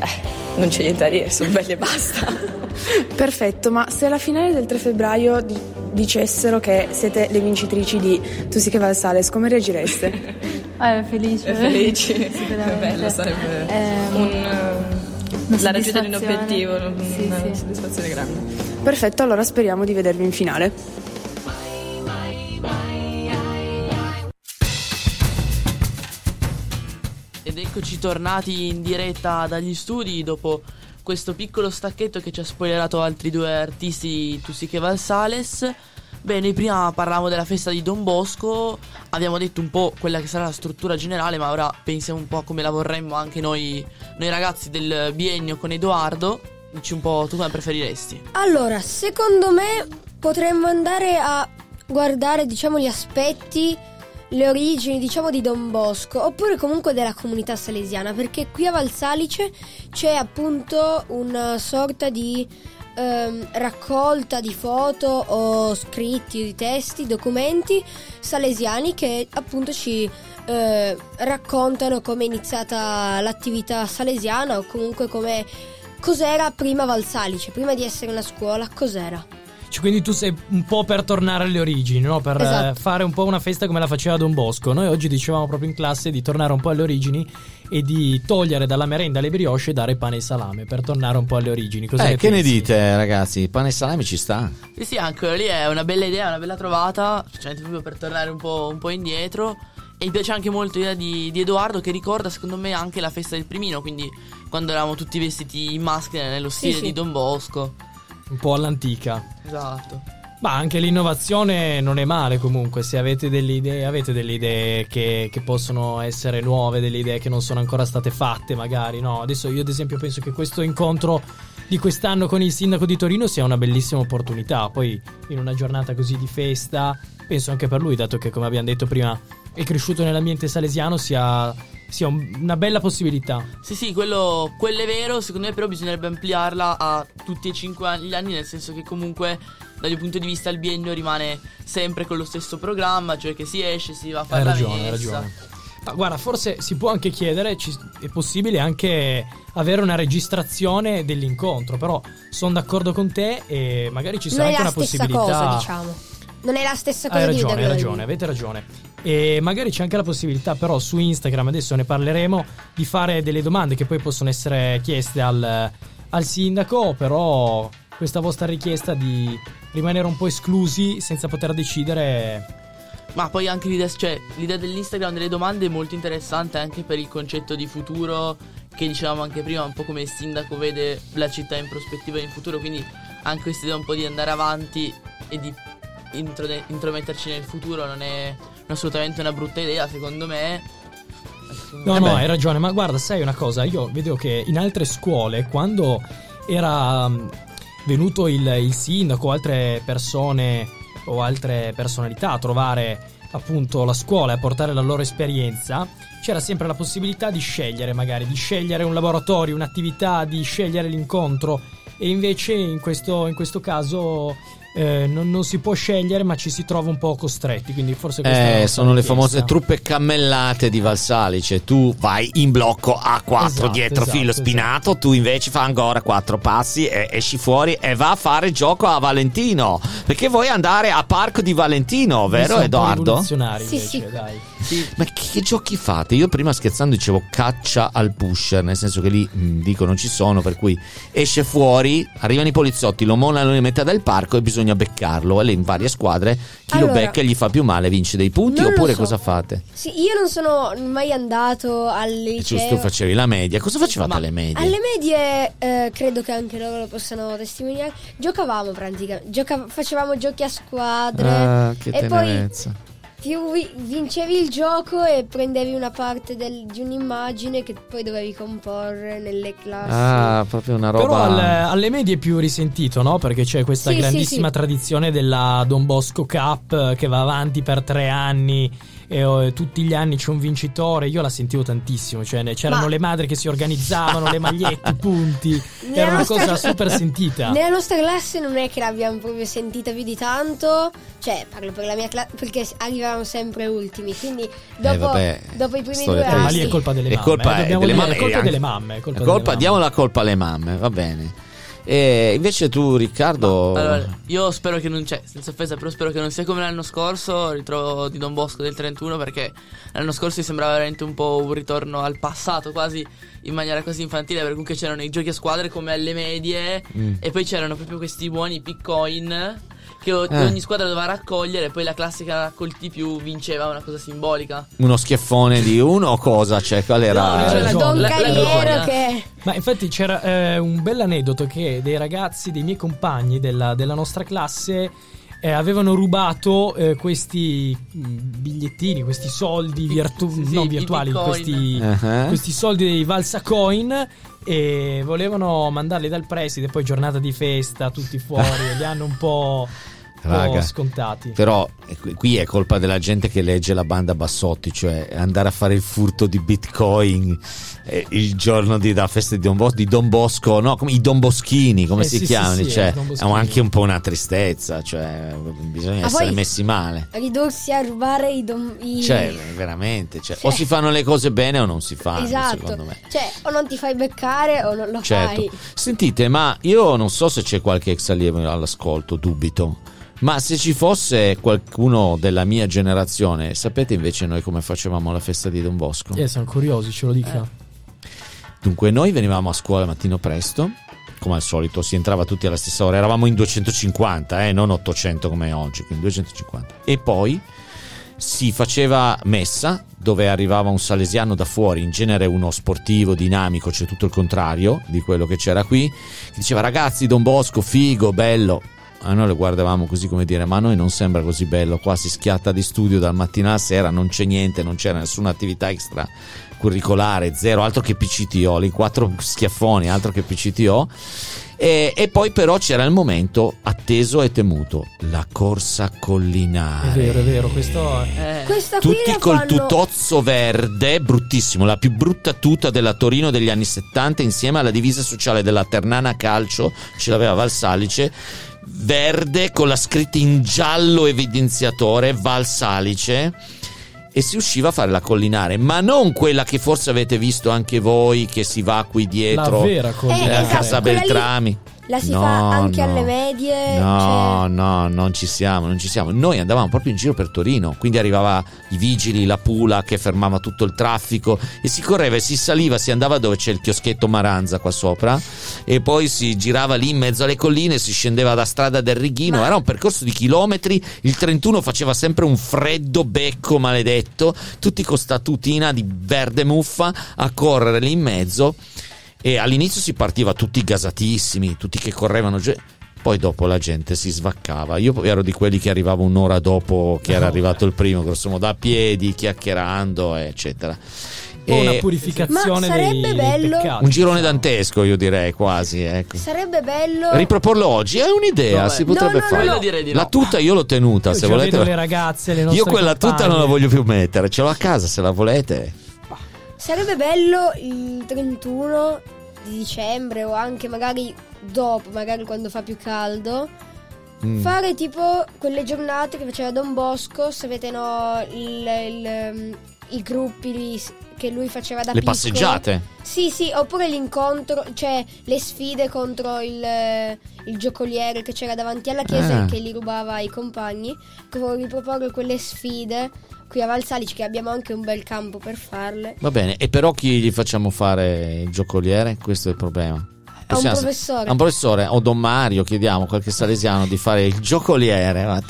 eh, non c'è niente da dire, sono belli e basta. [laughs] Perfetto, ma se alla finale del 3 febbraio di- dicessero che siete le vincitrici di Tu si che Valsales, come reagireste? Ah, [laughs] felice. È felici, [laughs] Sicuramente. bello, sarebbe un, eh, una la raggiunta di un soddisfazione. obiettivo, una Sì, sì. soddisfazione grande. Perfetto, allora speriamo di vedervi in finale. Ed eccoci tornati in diretta dagli studi dopo questo piccolo stacchetto che ci ha spoilerato altri due artisti, Tusiche e Valsales. Bene, prima parlavamo della festa di Don Bosco, abbiamo detto un po' quella che sarà la struttura generale, ma ora pensiamo un po' a come la vorremmo anche noi, noi ragazzi del biennio con Edoardo. Dici un po' tu come preferiresti? Allora, secondo me potremmo andare a guardare, diciamo, gli aspetti, le origini, diciamo, di Don Bosco, oppure comunque della comunità salesiana, perché qui a Valsalice c'è appunto una sorta di ehm, raccolta di foto o scritti, di testi, documenti salesiani che appunto ci eh, raccontano come è iniziata l'attività salesiana o comunque come cos'era prima Valsalice, prima di essere una scuola, cos'era. Cioè, quindi tu sei un po' per tornare alle origini, no? Per Esatto. eh, fare un po' una festa come la faceva Don Bosco. Noi oggi dicevamo proprio in classe di tornare un po' alle origini e di togliere dalla merenda le brioche e dare pane e salame per tornare un po' alle origini. Cosa Eh, che ne pensi? dite, ragazzi? Pane e salame ci sta. Sì, sì, anche lì è una bella idea, una bella trovata, specialmente proprio per tornare un po', un po' indietro. E mi piace anche molto l'idea di, di Edoardo che ricorda secondo me anche la festa del primino, quindi quando eravamo tutti vestiti in maschera nello stile sì. di Don Bosco. Un po' all'antica. Esatto. Ma anche l'innovazione non è male comunque, se avete delle idee, avete delle idee che, che possono essere nuove, delle idee che non sono ancora state fatte magari, no? Adesso io ad esempio penso che questo incontro di quest'anno con il sindaco di Torino sia una bellissima opportunità, poi in una giornata così di festa, penso anche per lui, dato che come abbiamo detto prima è cresciuto nell'ambiente salesiano, sia, sia un- una bella possibilità. Sì, sì, quello, quello è vero, secondo me però bisognerebbe ampliarla a tutti e cinque gli anni, nel senso che comunque dal mio punto di vista il biennio rimane sempre con lo stesso programma, cioè che si esce, si va a fare Hai la ragione, hai ragione. Ma guarda, forse si può anche chiedere, ci- è possibile anche avere una registrazione dell'incontro, però sono d'accordo con te e magari ci non sarà è anche la una stessa possibilità. cosa, diciamo. Non è la stessa cosa Hai di ragione, hai ragione, avete ragione. E magari c'è anche la possibilità, però, su Instagram, adesso ne parleremo, di fare delle domande che poi possono essere chieste al, al sindaco, però questa vostra richiesta di rimanere un po' esclusi senza poter decidere Ma poi anche l'idea, cioè, l'idea dell'Instagram delle domande è molto interessante anche per il concetto di futuro che dicevamo anche prima, un po' come il sindaco vede la città in prospettiva in futuro, quindi anche questa idea un po' di andare avanti e di introde- intrometterci nel futuro non è assolutamente una brutta idea, secondo me. No, Eh no, beh. hai ragione, ma guarda, sai una cosa, io vedo che in altre scuole, quando era mm, venuto il, il sindaco o altre persone o altre personalità a trovare appunto la scuola e a portare la loro esperienza, c'era sempre la possibilità di scegliere magari, di scegliere un laboratorio, un'attività, di scegliere l'incontro e invece in questo, in questo caso eh, non, non si può scegliere ma ci si trova un po' costretti, quindi forse Eh, sono le famose truppe cammellate di Valsalice. Tu vai in blocco a 4 Esatto, dietro esatto, filo spinato, tu invece fai ancora 4 passi e esci fuori e va a fare gioco a Valentino. Perché vuoi andare a Parco di Valentino, vero Edoardo? Sì, invece, sì. dai. Ma che, che giochi fate? Io prima scherzando dicevo caccia al pusher, nel senso che lì mh, dico non ci sono, per cui esce fuori, arrivano i poliziotti, lo monano in metà del parco e bisogna beccarlo. E lì in varie squadre chi lo Allora- becca e gli fa più male vince dei punti lo oppure so. cosa fate? Sì, io non sono mai andato al liceo. Giusto, facevi la media. Cosa facevate alle medie? Alle medie, eh, credo che anche loro lo possano testimoniare. Giocavamo praticamente, gioca- facevamo giochi a squadre. Ah, che e poi tenerezza. Più vi- vincevi il gioco e prendevi una parte del- di un'immagine che poi dovevi comporre nelle classi. Ah, proprio una roba. Però al- alle medie è più risentito, no? Perché c'è questa Sì, sì, grandissima sì. tradizione della Don Bosco Cup eh, che va avanti per tre anni e oh, tutti gli anni c'è un vincitore. Io la sentivo tantissimo, cioè ne- c'erano Ma- le madri che si organizzavano, le magliette, i [laughs] punti. Nella Era una nostra- cosa super sentita. Nella nostra classe non è che l'abbiamo proprio sentita più di tanto, cioè parlo per la mia classe perché arrivavamo sempre ultimi, quindi dopo, Eh, vabbè, dopo i primi due Eh, ma anni... lì è colpa delle È mamme. colpa eh, dobbiamo delle dire, mamme, è colpa delle mamme. È colpa La delle colpa, mamme. diamo la colpa alle mamme, va bene. E invece tu, Riccardo. Allora, io spero che non c'è, senza offesa, però spero che non sia come l'anno scorso, il ritrovo di Don Bosco del 31, perché l'anno scorso mi sembrava veramente un po' un ritorno al passato, quasi in maniera così infantile, perché comunque c'erano i giochi a squadre come alle medie, Mm. e poi c'erano proprio questi buoni pick-coin che o- Eh. ogni squadra doveva raccogliere, e poi la classica raccolti più vinceva una cosa simbolica. Uno schiaffone di uno o cosa? Cioè, qual era? No, C'era ragione. Don La- la che... Ma infatti c'era eh, un bel aneddoto che dei ragazzi, dei miei compagni della, della nostra classe eh, avevano rubato eh, questi mh, bigliettini, questi soldi virtu- sì, sì, non virtuali, questi, Uh-huh. questi soldi dei Valsa Coin e volevano mandarli dal preside, poi giornata di festa, tutti fuori, li hanno un po' Raga. scontati. Però eh, qui- è colpa della gente che legge la banda Bassotti, cioè andare a fare il furto di bitcoin eh, il giorno di, della festa di Don, Bosco, di Don Bosco, no, come, i Don Boschini, come Eh, si sì, chiamano? sì, cioè, Don è anche un po' una tristezza, cioè, bisogna Ah, essere messi male. ridursi a rubare i... dom- i- Cioè, veramente, cioè, o Cioè- si fanno le cose bene o non si fanno, esatto, secondo me. cioè o non ti fai beccare o non lo Certo. fai. Sentite, ma io non so se c'è qualche ex allievo all'ascolto, dubito. Ma se ci fosse qualcuno della mia generazione, sapete invece noi come facevamo la festa di Don Bosco? Eh, siamo curiosi, ce lo dica. Dunque, noi venivamo a scuola al mattino presto, come al solito, si entrava tutti alla stessa ora, eravamo in 250, eh, non 800 come oggi, quindi 250. E poi si faceva messa, dove arrivava un salesiano da fuori, in genere uno sportivo, dinamico, cioè tutto il contrario di quello che c'era qui, che diceva ragazzi, Don Bosco, figo, bello. A noi lo guardavamo così come dire, ma a noi non sembra così bello, qua si schiatta di studio dal mattino alla sera, non c'è niente, non c'era nessuna attività extra curricolare, zero, altro che PCTO, lì quattro schiaffoni, altro che PCTO. E, e poi però c'era il momento atteso e temuto, la corsa È collinare. vero, è vero, questo è... Eh, Questa Tutti col fanno... tutozzo verde, bruttissimo, la più brutta tuta della Torino degli anni 70 insieme alla divisa sociale della Ternana Calcio, ce l'aveva Valsalice, verde con la scritta in giallo evidenziatore Valsalice e si usciva a fare la collinare, ma non quella che forse avete visto anche voi che si va qui dietro La vera Eh, collinare. a esatto, casa quella lì Beltrami. La si No, fa anche no. alle medie. No, cioè- no, non ci siamo, non ci siamo. Noi andavamo proprio in giro per Torino, quindi arrivava i vigili, la pula che fermava tutto il traffico e si correva e si saliva, si andava dove c'è il chioschetto Maranza qua sopra e poi si girava lì in mezzo alle colline, si scendeva da strada del Righino, era un percorso di chilometri, il 31 faceva sempre un freddo becco maledetto, tutti con sta tutina di verde muffa a correre lì in mezzo e all'inizio si partiva tutti gasatissimi, tutti che correvano giù. Poi dopo la gente si svaccava. Io ero di quelli che arrivava un'ora dopo che era arrivato il primo, grosso modo a piedi, chiacchierando, eccetera. po' una E- purificazione Ma sarebbe dei bello- peccati. Un girone dantesco, io direi quasi. Ecco. Sarebbe bello. Riproporlo oggi è un'idea, Vabbè. si potrebbe No, no, fare. no, di La tuta io l'ho tenuta, Io se volete. le ragazze, le Io quella tuta compagne. non la voglio più mettere, ce l'ho a casa se la volete. Sarebbe bello il 31 di dicembre o anche magari dopo, magari quando fa più caldo. Mm. Fare tipo quelle giornate che faceva Don Bosco, sapete no, il, il, um, i gruppi lì che lui faceva da Le piccolo. passeggiate. Sì, sì, oppure l'incontro, cioè le sfide contro il, eh, il giocoliere che c'era davanti alla chiesa Ah. e che li rubava ai compagni. Volevo riproporre quelle sfide qui a Valsalici che abbiamo anche un bel campo per farle. Va bene, e però chi gli facciamo fare il giocoliere? Questo è il problema. A un professore. A un professore o Don Mario, chiediamo a qualche salesiano di fare il giocoliere. Va,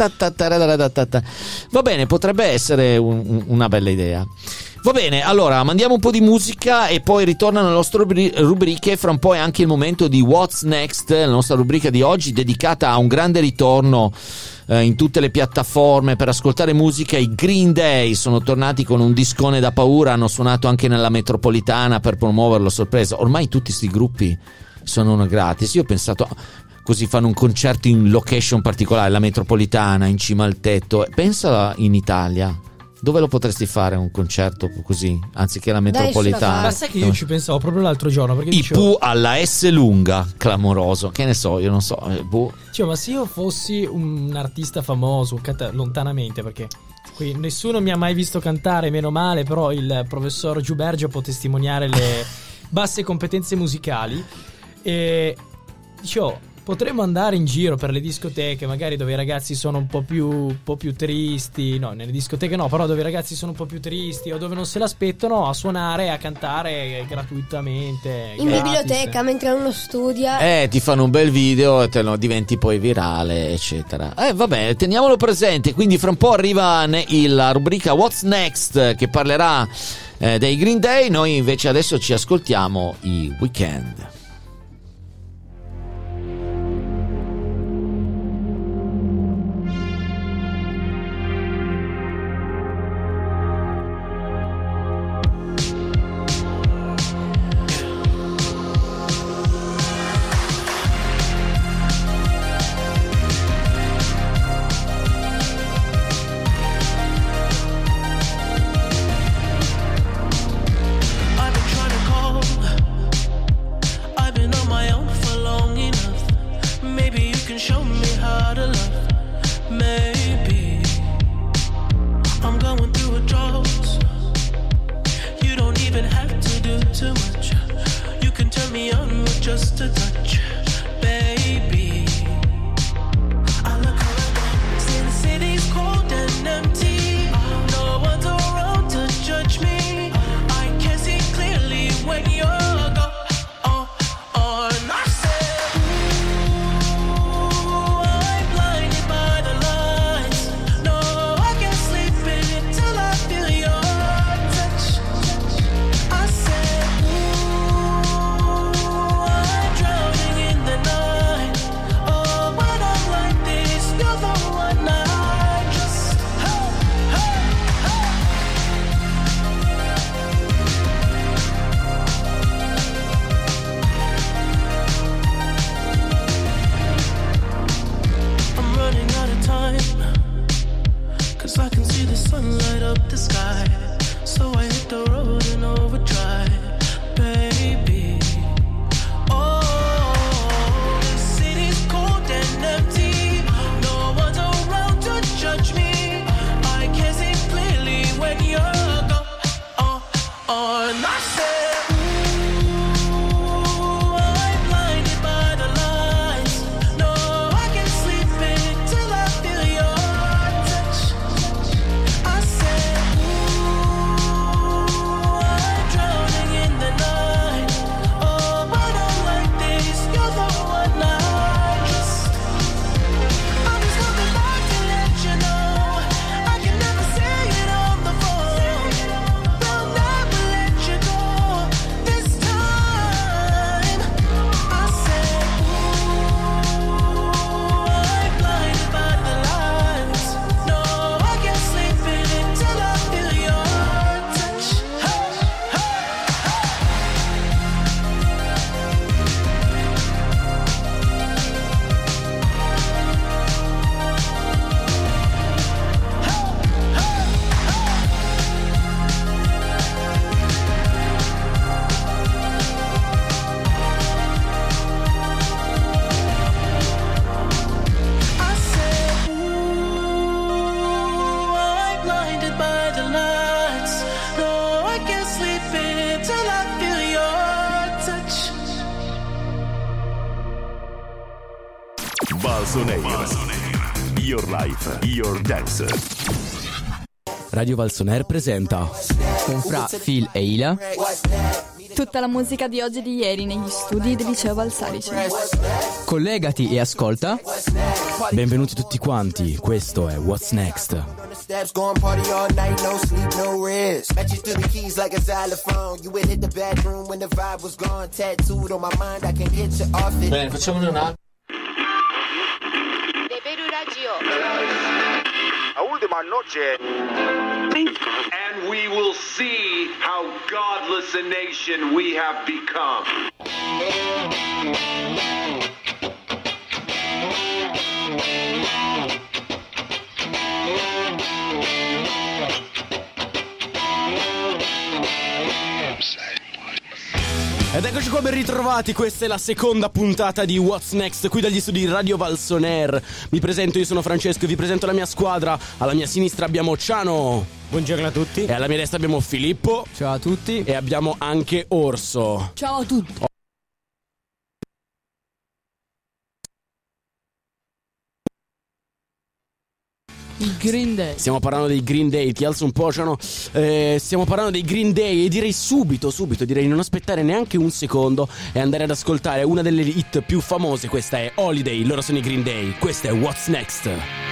bene, potrebbe essere un- un- una bella idea. Va bene, allora mandiamo un po' di musica e poi ritornano le nostre rubri- rubriche. Fra un po' è anche il momento di What's Next, la nostra rubrica di oggi dedicata a un grande ritorno eh, in tutte le piattaforme per ascoltare musica. I Green Day sono tornati con un discone da paura, hanno suonato anche nella metropolitana per promuoverlo sorpresa. Ormai tutti questi gruppi sono gratis. Io ho pensato così fanno un concerto in location particolare, la metropolitana in cima al tetto. Pensa in Italia. Dove lo potresti fare un concerto così, anziché la metropolitana? Ma sai che io ci pensavo proprio l'altro giorno perché I dicevo, alla S lunga, clamoroso. Che ne so, io non so. boh. Cioè, ma se io fossi un artista famoso, un canta- lontanamente, perché qui nessuno mi ha mai visto cantare, meno male, però il professor Giubergio può testimoniare le [laughs] basse competenze musicali. E dicevo, potremmo andare in giro per le discoteche, magari dove i ragazzi sono un po' più, un po' più tristi, no, nelle discoteche no, però dove i ragazzi sono un po' più tristi o dove non se l'aspettano a suonare, a cantare gratuitamente. In gratis. biblioteca mentre uno studia. Eh, ti fanno un bel video e te lo diventi poi virale, eccetera. Eh, vabbè, teniamolo presente. Quindi, fra un po' arriva ne- la rubrica What's Next che parlerà eh, dei Green Day. Noi invece adesso ci ascoltiamo i weekend. Radio Valsoner presenta Con Fra, Phil e Ila Tutta la musica di oggi e di ieri negli studi del liceo Valsarici. Collegati e ascolta Benvenuti tutti quanti, questo è What's Next. Steps going party all night, no sleep, no rest. Match you through the keys like a xylophone. You would hit the bathroom when the vibe was gone. Tattooed on my mind, I can't get you off it. Bene, facciamone una. A última noche. And we will see how godless a nation we have become. Ed eccoci qua ben ritrovati, questa è la seconda puntata di What's Next qui dagli studi di Radio Valsoner. Mi presento, io sono Francesco e vi presento la mia squadra. Alla mia sinistra abbiamo Ciano. Buongiorno a tutti. E alla mia destra abbiamo Filippo. Ciao a tutti. E abbiamo anche Orso. Ciao a tutti. Green Day. Stiamo parlando dei Green Day, ti alzo un po', Ciano. Eh, stiamo parlando dei Green Day e direi subito, subito, direi di non aspettare neanche un secondo e andare ad ascoltare una delle hit più famose. Questa è Holiday, loro sono i Green Day. Questo è What's Next.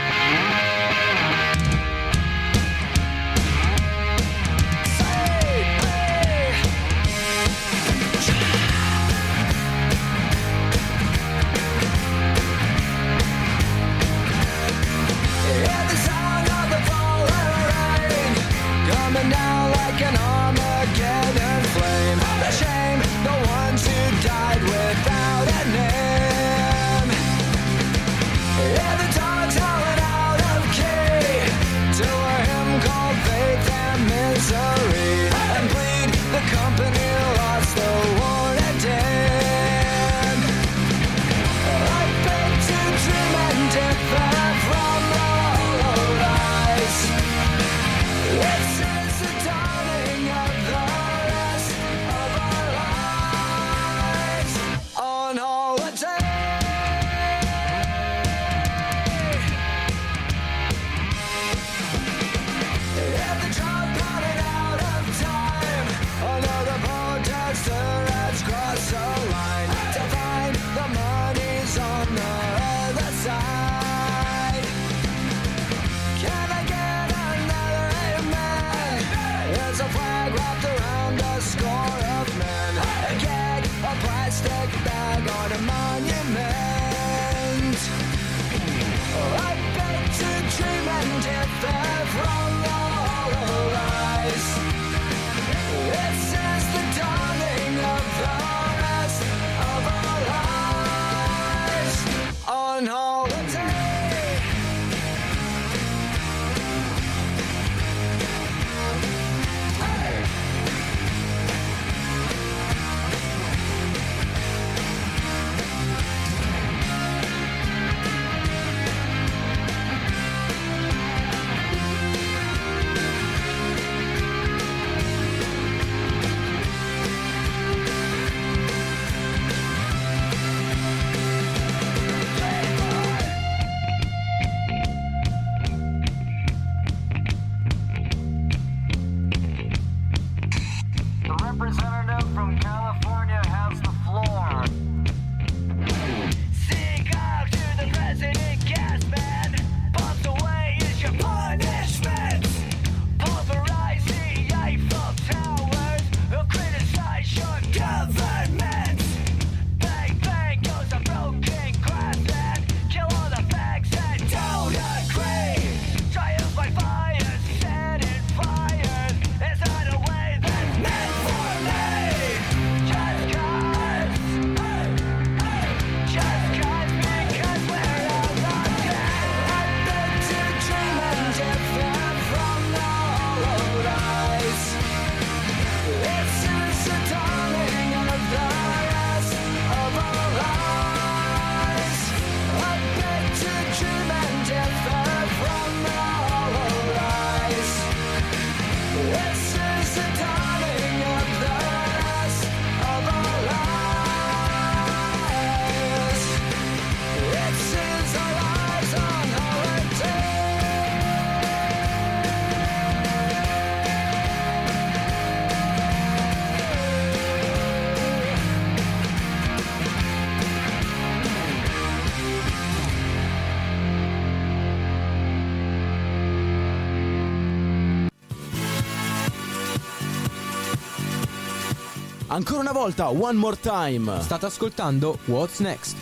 Ancora una volta, one more time. State ascoltando What's Next.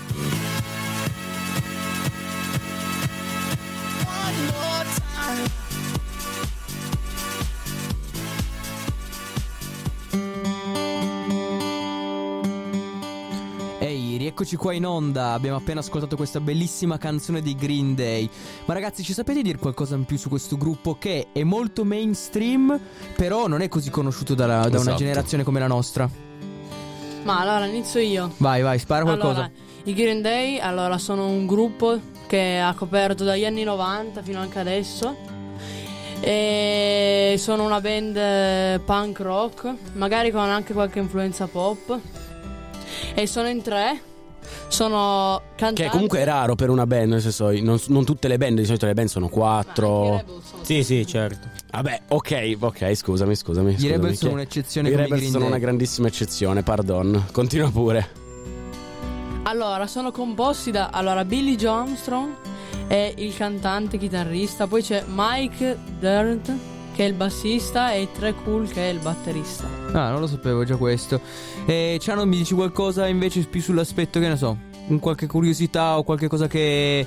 Ehi, rieccoci qua in onda. Abbiamo appena ascoltato questa bellissima canzone di Green Day. Ma ragazzi, ci sapete dire qualcosa in più su questo gruppo che è molto mainstream, però non è così conosciuto dalla- da una Esatto. generazione come la nostra? Ma allora inizio io. Vai, vai, spara qualcosa. Allora, i Green Day allora, sono un gruppo che ha coperto dagli anni 90 fino anche adesso. E sono una band eh, punk rock, magari con anche qualche influenza pop. E sono in tre. Sono cantanti. Che comunque è raro per una band, nel senso, non, non tutte le band, di solito le band sono quattro. Sì, sì, certo. Vabbè, ok, ok, scusami, scusami. I Rebels sono un'eccezione I Rebels sono Day. una grandissima eccezione, pardon. Continua pure. Allora, sono composti da allora, Billy Joe Armstrong è il cantante chitarrista, poi c'è Mike Dirnt che è il bassista e Tre Cool che è il batterista. Ah, non lo sapevo già questo. E Ciano, mi dici qualcosa invece più sull'aspetto, che ne so, un qualche curiosità o qualche cosa che,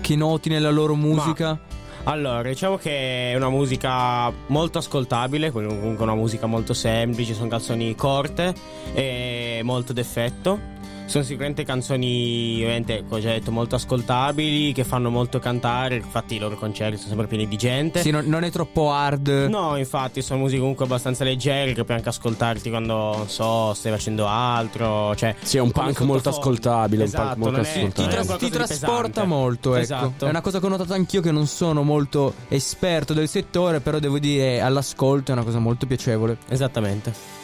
che noti nella loro musica? Allora, diciamo che è una musica molto ascoltabile, comunque una musica molto semplice, sono canzoni corte e molto d'effetto. Sono sicuramente canzoni, ovviamente, come ho già detto, molto ascoltabili, che fanno molto cantare, infatti i loro concerti sono sempre pieni di gente. Sì, non, non è troppo hard. No, infatti sono musiche comunque abbastanza leggere che puoi anche ascoltarti quando, non so, stai facendo altro. Cioè, Sì, è un punk molto ascoltabile, un Esatto, punk molto non è- ascoltabile. Ti, qualcosa ti trasporta molto, ecco. Esatto. È una cosa che ho notato anch'io che non sono molto esperto del settore, però devo dire all'ascolto è una cosa molto piacevole. Esattamente.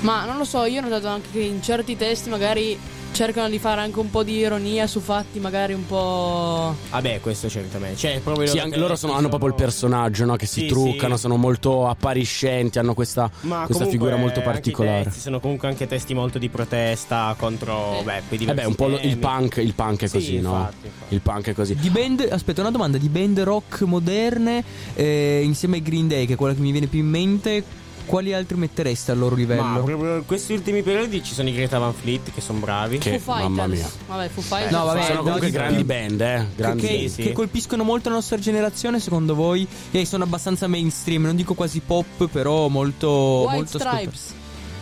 Ma non lo so, io ho notato anche che in certi testi magari cercano di fare anche un po' di ironia su fatti magari un po'... Vabbè, questo certamente. Cioè, proprio Sì, anche loro sono- hanno proprio il personaggio, no? Che si Sì, truccano, sì. sono molto appariscenti, hanno questa, Ma questa comunque figura molto anche i particolare. testi sono comunque anche testi molto di protesta contro beh, quei Eh diversi beh, un po' lo- il temi. punk, il punk è Sì, così, no? infatti, infatti. Il punk è così. Di band, aspetta, una domanda, di band rock moderne eh, insieme ai Green Day, che è quella che mi viene più in mente, quali altri mettereste al loro livello? Ma proprio in questi ultimi periodi ci sono i Greta Van Fleet che sono bravi. Foo Fighters. Vabbè, Foo Fighters. No, vabbè, sono no, comunque di- grandi band, eh? Grandi che, band. che colpiscono molto la nostra generazione, secondo voi? E sono abbastanza mainstream, non dico quasi pop, però molto. White molto Stripes.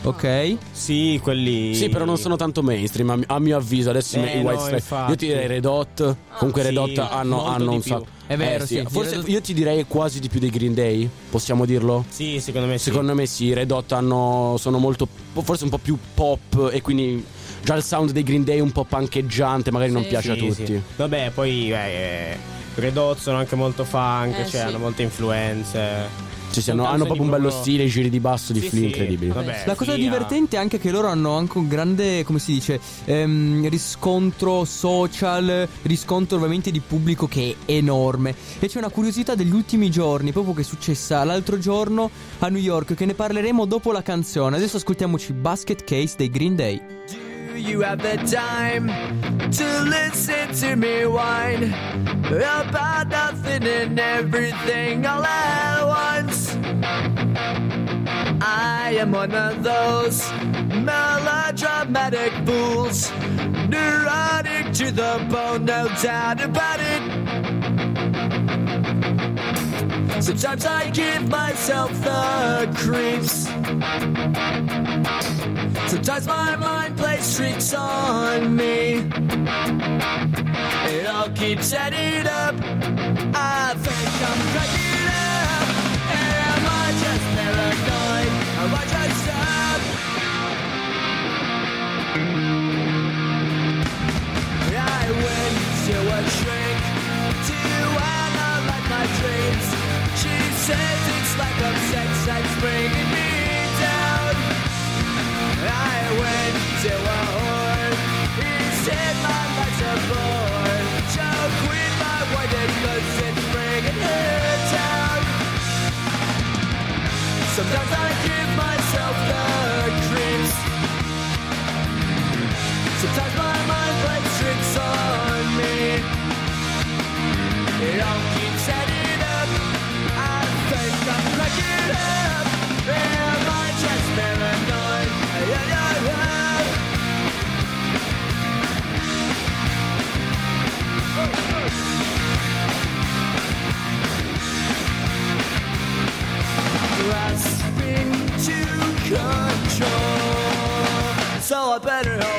Ok. Sì, quelli. Sì, però non sono tanto mainstream, a mi- a mio avviso. Adesso Eh, i White no, Stripes. Io ti direi Red Hot. Comunque, sì, Red Hot hanno, hanno un sacco. È vero, Eh, sì, di Forse Red Hot- io ti direi quasi di più dei Green Day. Possiamo dirlo? Sì, secondo me sì. Secondo me sì. i Red Hot hanno, sono molto. Forse un po' più pop. E quindi. Già il sound dei Green Day è un po' pancheggiante. Magari non Sì, piace a sì, tutti. sì. Vabbè, poi eh, Red Hot sono anche molto funk, Eh, cioè sì. hanno molte influenze. Sì, sì, hanno, hanno proprio un bello stile, i giri di basso di Sì, Flea sì. incredibili. Vabbè, La cosa Flia- divertente è anche che loro hanno anche un grande, come si dice, ehm, riscontro social, riscontro ovviamente di pubblico che è enorme. E c'è una curiosità degli ultimi giorni, proprio che è successa l'altro giorno a New York, che ne parleremo dopo la canzone. Adesso ascoltiamoci Basket Case dei Green Day. You have the time to listen to me whine about nothing and everything all at once. I am one of those melodramatic fools, neurotic to the bone, no doubt about it. Sometimes I give myself the creeps. Sometimes my mind plays tricks on me. It all keeps adding up. I think I'm cracking up. Am I just paranoid? Am I just up? I went to a shrink to analyze my dreams. She says it's lack of sex bringing me down. I went to a whore. He said my life's a bore. Quit my it's bringing her down. Sometimes I give myself the creeps. Sometimes my mind plays tricks on me. It all control. So I better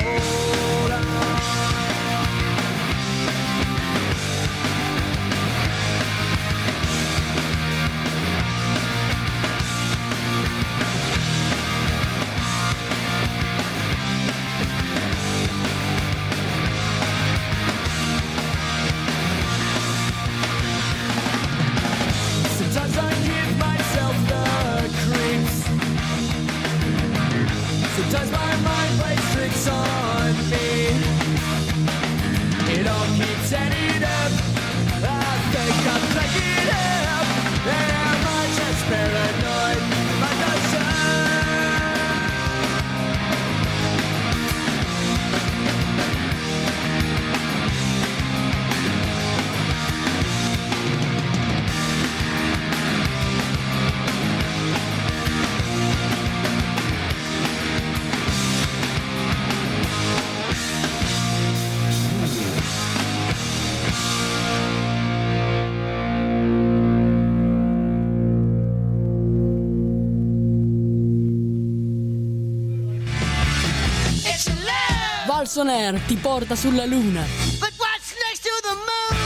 Valson Air ti porta sulla luna. But what's next to the moon?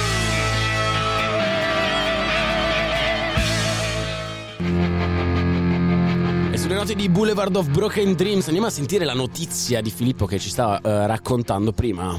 E sulle note di Boulevard of Broken Dreams andiamo a sentire la notizia di Filippo che ci stava eh, raccontando prima.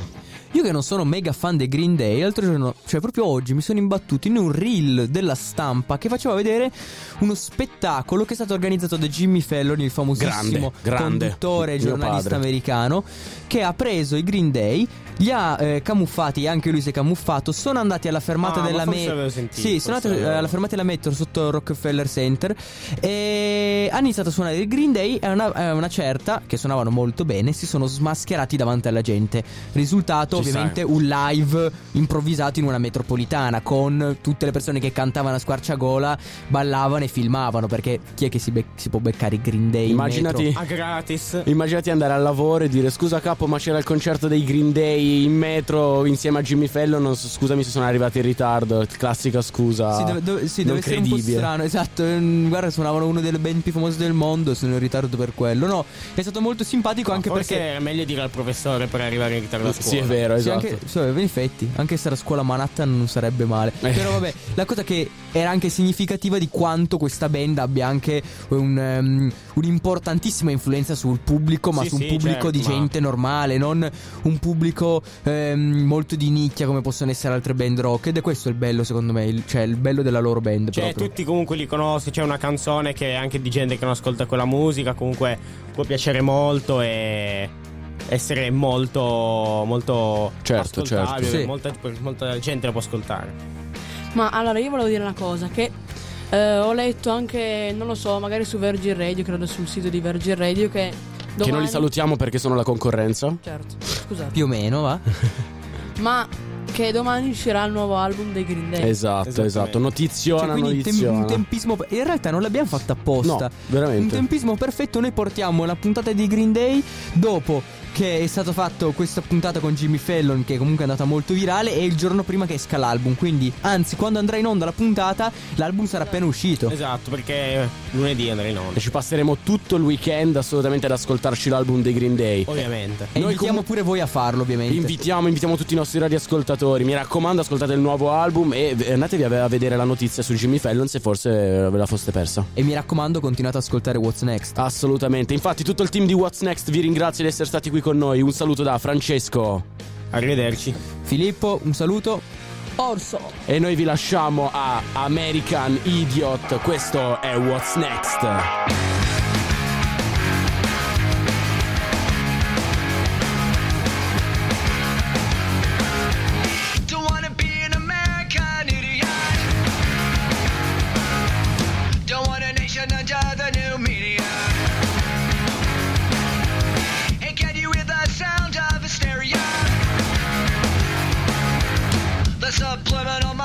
Io che non sono mega fan dei Green Day, l'altro giorno, cioè proprio oggi, mi sono imbattuto in un reel della stampa che faceva vedere uno spettacolo che è stato organizzato da Jimmy Fallon, il famosissimo Grande, grande. conduttore e giornalista padre. americano, che ha preso i Green Day, li ha eh, camuffati, anche lui si è camuffato, sono andati alla fermata Ah, della metro. Sì, sono andati eh, l'avevo- alla fermata della metro sotto Rockefeller Center e hanno iniziato a suonare il Green Day e una, eh, una certa, che suonavano molto bene, si sono smascherati davanti alla gente. Risultato, ovviamente, sta. un live improvvisato in una metropolitana con tutte le persone che cantavano a squarciagola, ballavano e filmavano. Perché chi è che si, bec- si può beccare i Green Day? in Immaginati, metro? Ah, gratis. immaginati andare al lavoro e dire scusa capo ma c'era il concerto dei Green Day in metro insieme a Jimmy Fallon, non so- scusami se sono arrivati in ritardo, classica scusa. Sì, deve, deve- sì, deve essere un po' strano, esatto. Mm, Guarda, suonavano una delle band più famose del mondo. Sono in ritardo per quello. No, è stato molto simpatico anche Forse perché. è meglio dire al professore per arrivare in ritardo a Sì, scuola. è vero, Sì, esatto. anche, so, in effetti, anche essere a scuola a Manhattan non sarebbe male. Eh. Però vabbè, la cosa che era anche significativa di quanto questa band abbia anche un, ehm, un'importantissima influenza sul pubblico, ma Sì, su un sì, pubblico certo, di ma- gente normale, non un pubblico ehm, molto di nicchia come possono essere altre band rock. Ed è questo il bello, secondo me, il, cioè il bello della loro band. Cioè, proprio. tutti comunque li conoscono. C'è una canzone che è anche di gente che non ascolta quella musica. Comunque può piacere molto e essere molto, molto Certo, ascoltabile. certo. Sì. Molta, molta gente la può ascoltare. Ma allora io volevo dire una cosa che eh, ho letto anche, non lo so, magari su Virgin Radio, credo sul sito di Virgin Radio che domani... Che non li salutiamo perché sono la concorrenza. Certo, scusate. Più o meno, va? [laughs] Ma che domani uscirà il nuovo album dei Green Day. Esatto, esatto. Notiziona, Cioè, quindi tem- notiziona. un tempismo. In realtà non l'abbiamo fatta apposta. No, veramente. Un tempismo perfetto. Noi portiamo la puntata di Green Day dopo che è stato fatto questa puntata con Jimmy Fallon, che comunque è andata molto virale, e il giorno prima che esca l'album. Quindi, anzi, quando andrà in onda la puntata, l'album sarà appena uscito. Esatto, perché lunedì andrà in onda. E ci passeremo tutto il weekend assolutamente ad ascoltarci l'album dei Green Day. Ovviamente. E Noi invitiamo comu- pure voi a farlo, ovviamente. Invitiamo, invitiamo tutti i nostri radioascoltatori. Mi raccomando, ascoltate il nuovo album e andatevi a, vedere la notizia su Jimmy Fallon se forse eh, ve la foste persa. E mi raccomando, continuate ad ascoltare What's Next. Assolutamente. Infatti, tutto il team di What's Next vi ringrazia di essere stati qui con noi. Un saluto da Francesco. Arrivederci. Filippo, un saluto. Orso. E noi vi lasciamo a American Idiot. Questo è What's Next. The subliminal mind fuck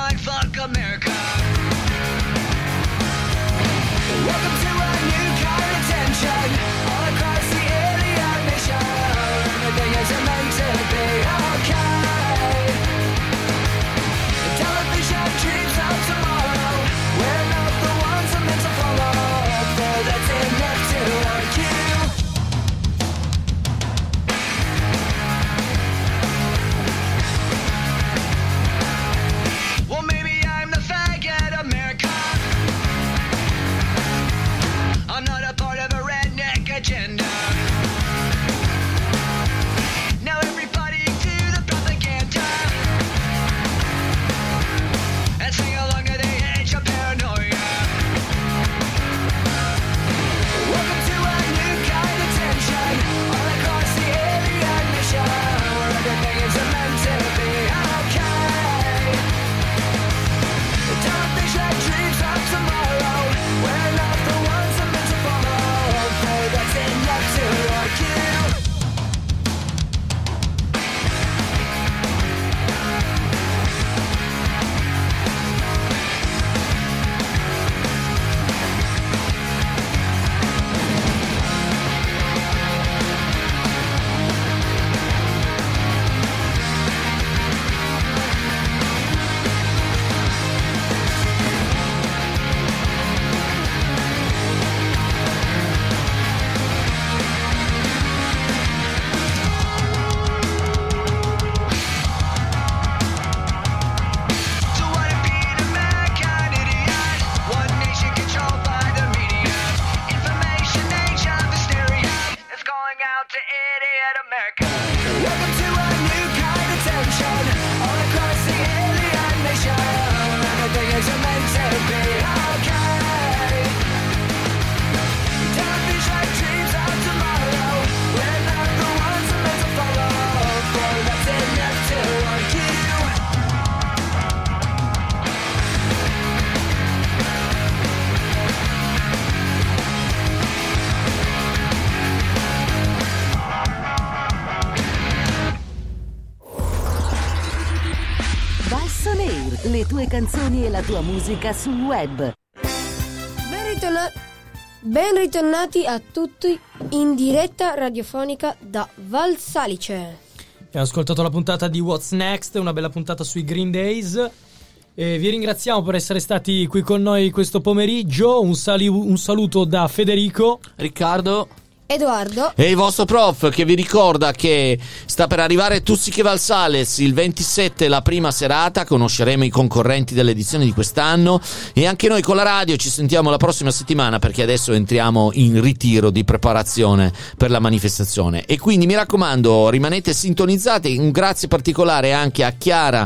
tua musica sul web. Ben, ritorna- ben ritornati a tutti in diretta radiofonica da Val Salice. Abbiamo ascoltato la puntata di What's Next, una bella puntata sui Green Days. E vi ringraziamo per essere stati qui con noi questo pomeriggio. Un, sali- un saluto da Federico, Riccardo Edoardo. E il vostro prof che vi ricorda che sta per arrivare Tussiche Valsales il 27, la prima serata, conosceremo i concorrenti dell'edizione di quest'anno e anche noi con la radio ci sentiamo la prossima settimana perché adesso entriamo in ritiro di preparazione per la manifestazione. E quindi mi raccomando, rimanete sintonizzati, un grazie particolare anche a Chiara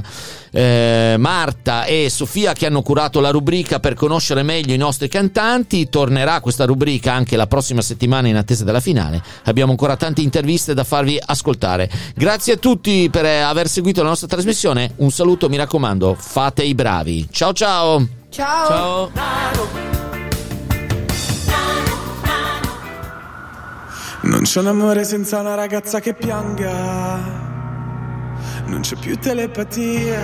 eh, Marta e Sofia che hanno curato la rubrica per conoscere meglio i nostri cantanti. Tornerà questa rubrica anche la prossima settimana in attesa della finale. Abbiamo ancora tante interviste da farvi ascoltare. Grazie a tutti per eh, aver seguito la nostra trasmissione. Un saluto, mi raccomando, fate i bravi. Ciao ciao. Ciao. Non c'è un amore senza una ragazza che pianga. Non c'è più telepatia.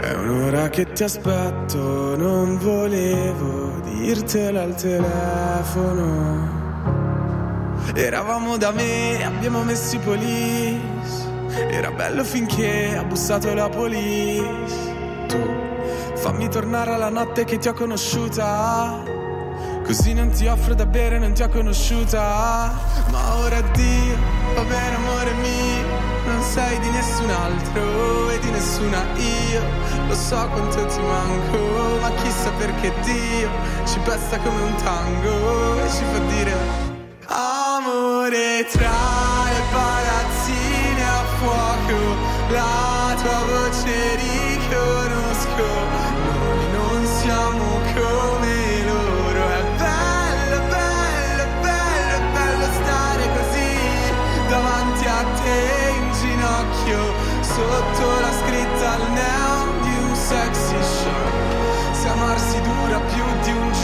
È un'ora che ti aspetto, non volevo dirtelo al telefono. Eravamo da me, abbiamo messo i police. Era bello finché ha bussato la police. Tu fammi tornare alla notte che ti ho conosciuta. Così non ti offro da bere, non ti ho conosciuta. Ma ora addio, va bene amore mio. Non sei di nessun altro e di nessuna io. Lo so quanto ti manco, ma chissà perché Dio ci pesta come un tango e ci fa dire Amore tra le palazzine a fuoco, la tua voce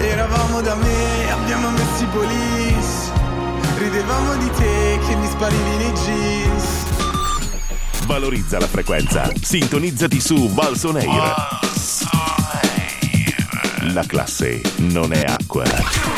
Eravamo da me, abbiamo messo i police. Ridevamo di te che mi sparivi nei jeans. Valorizza la frequenza. Sintonizzati su Valsoneir. La classe non è acqua.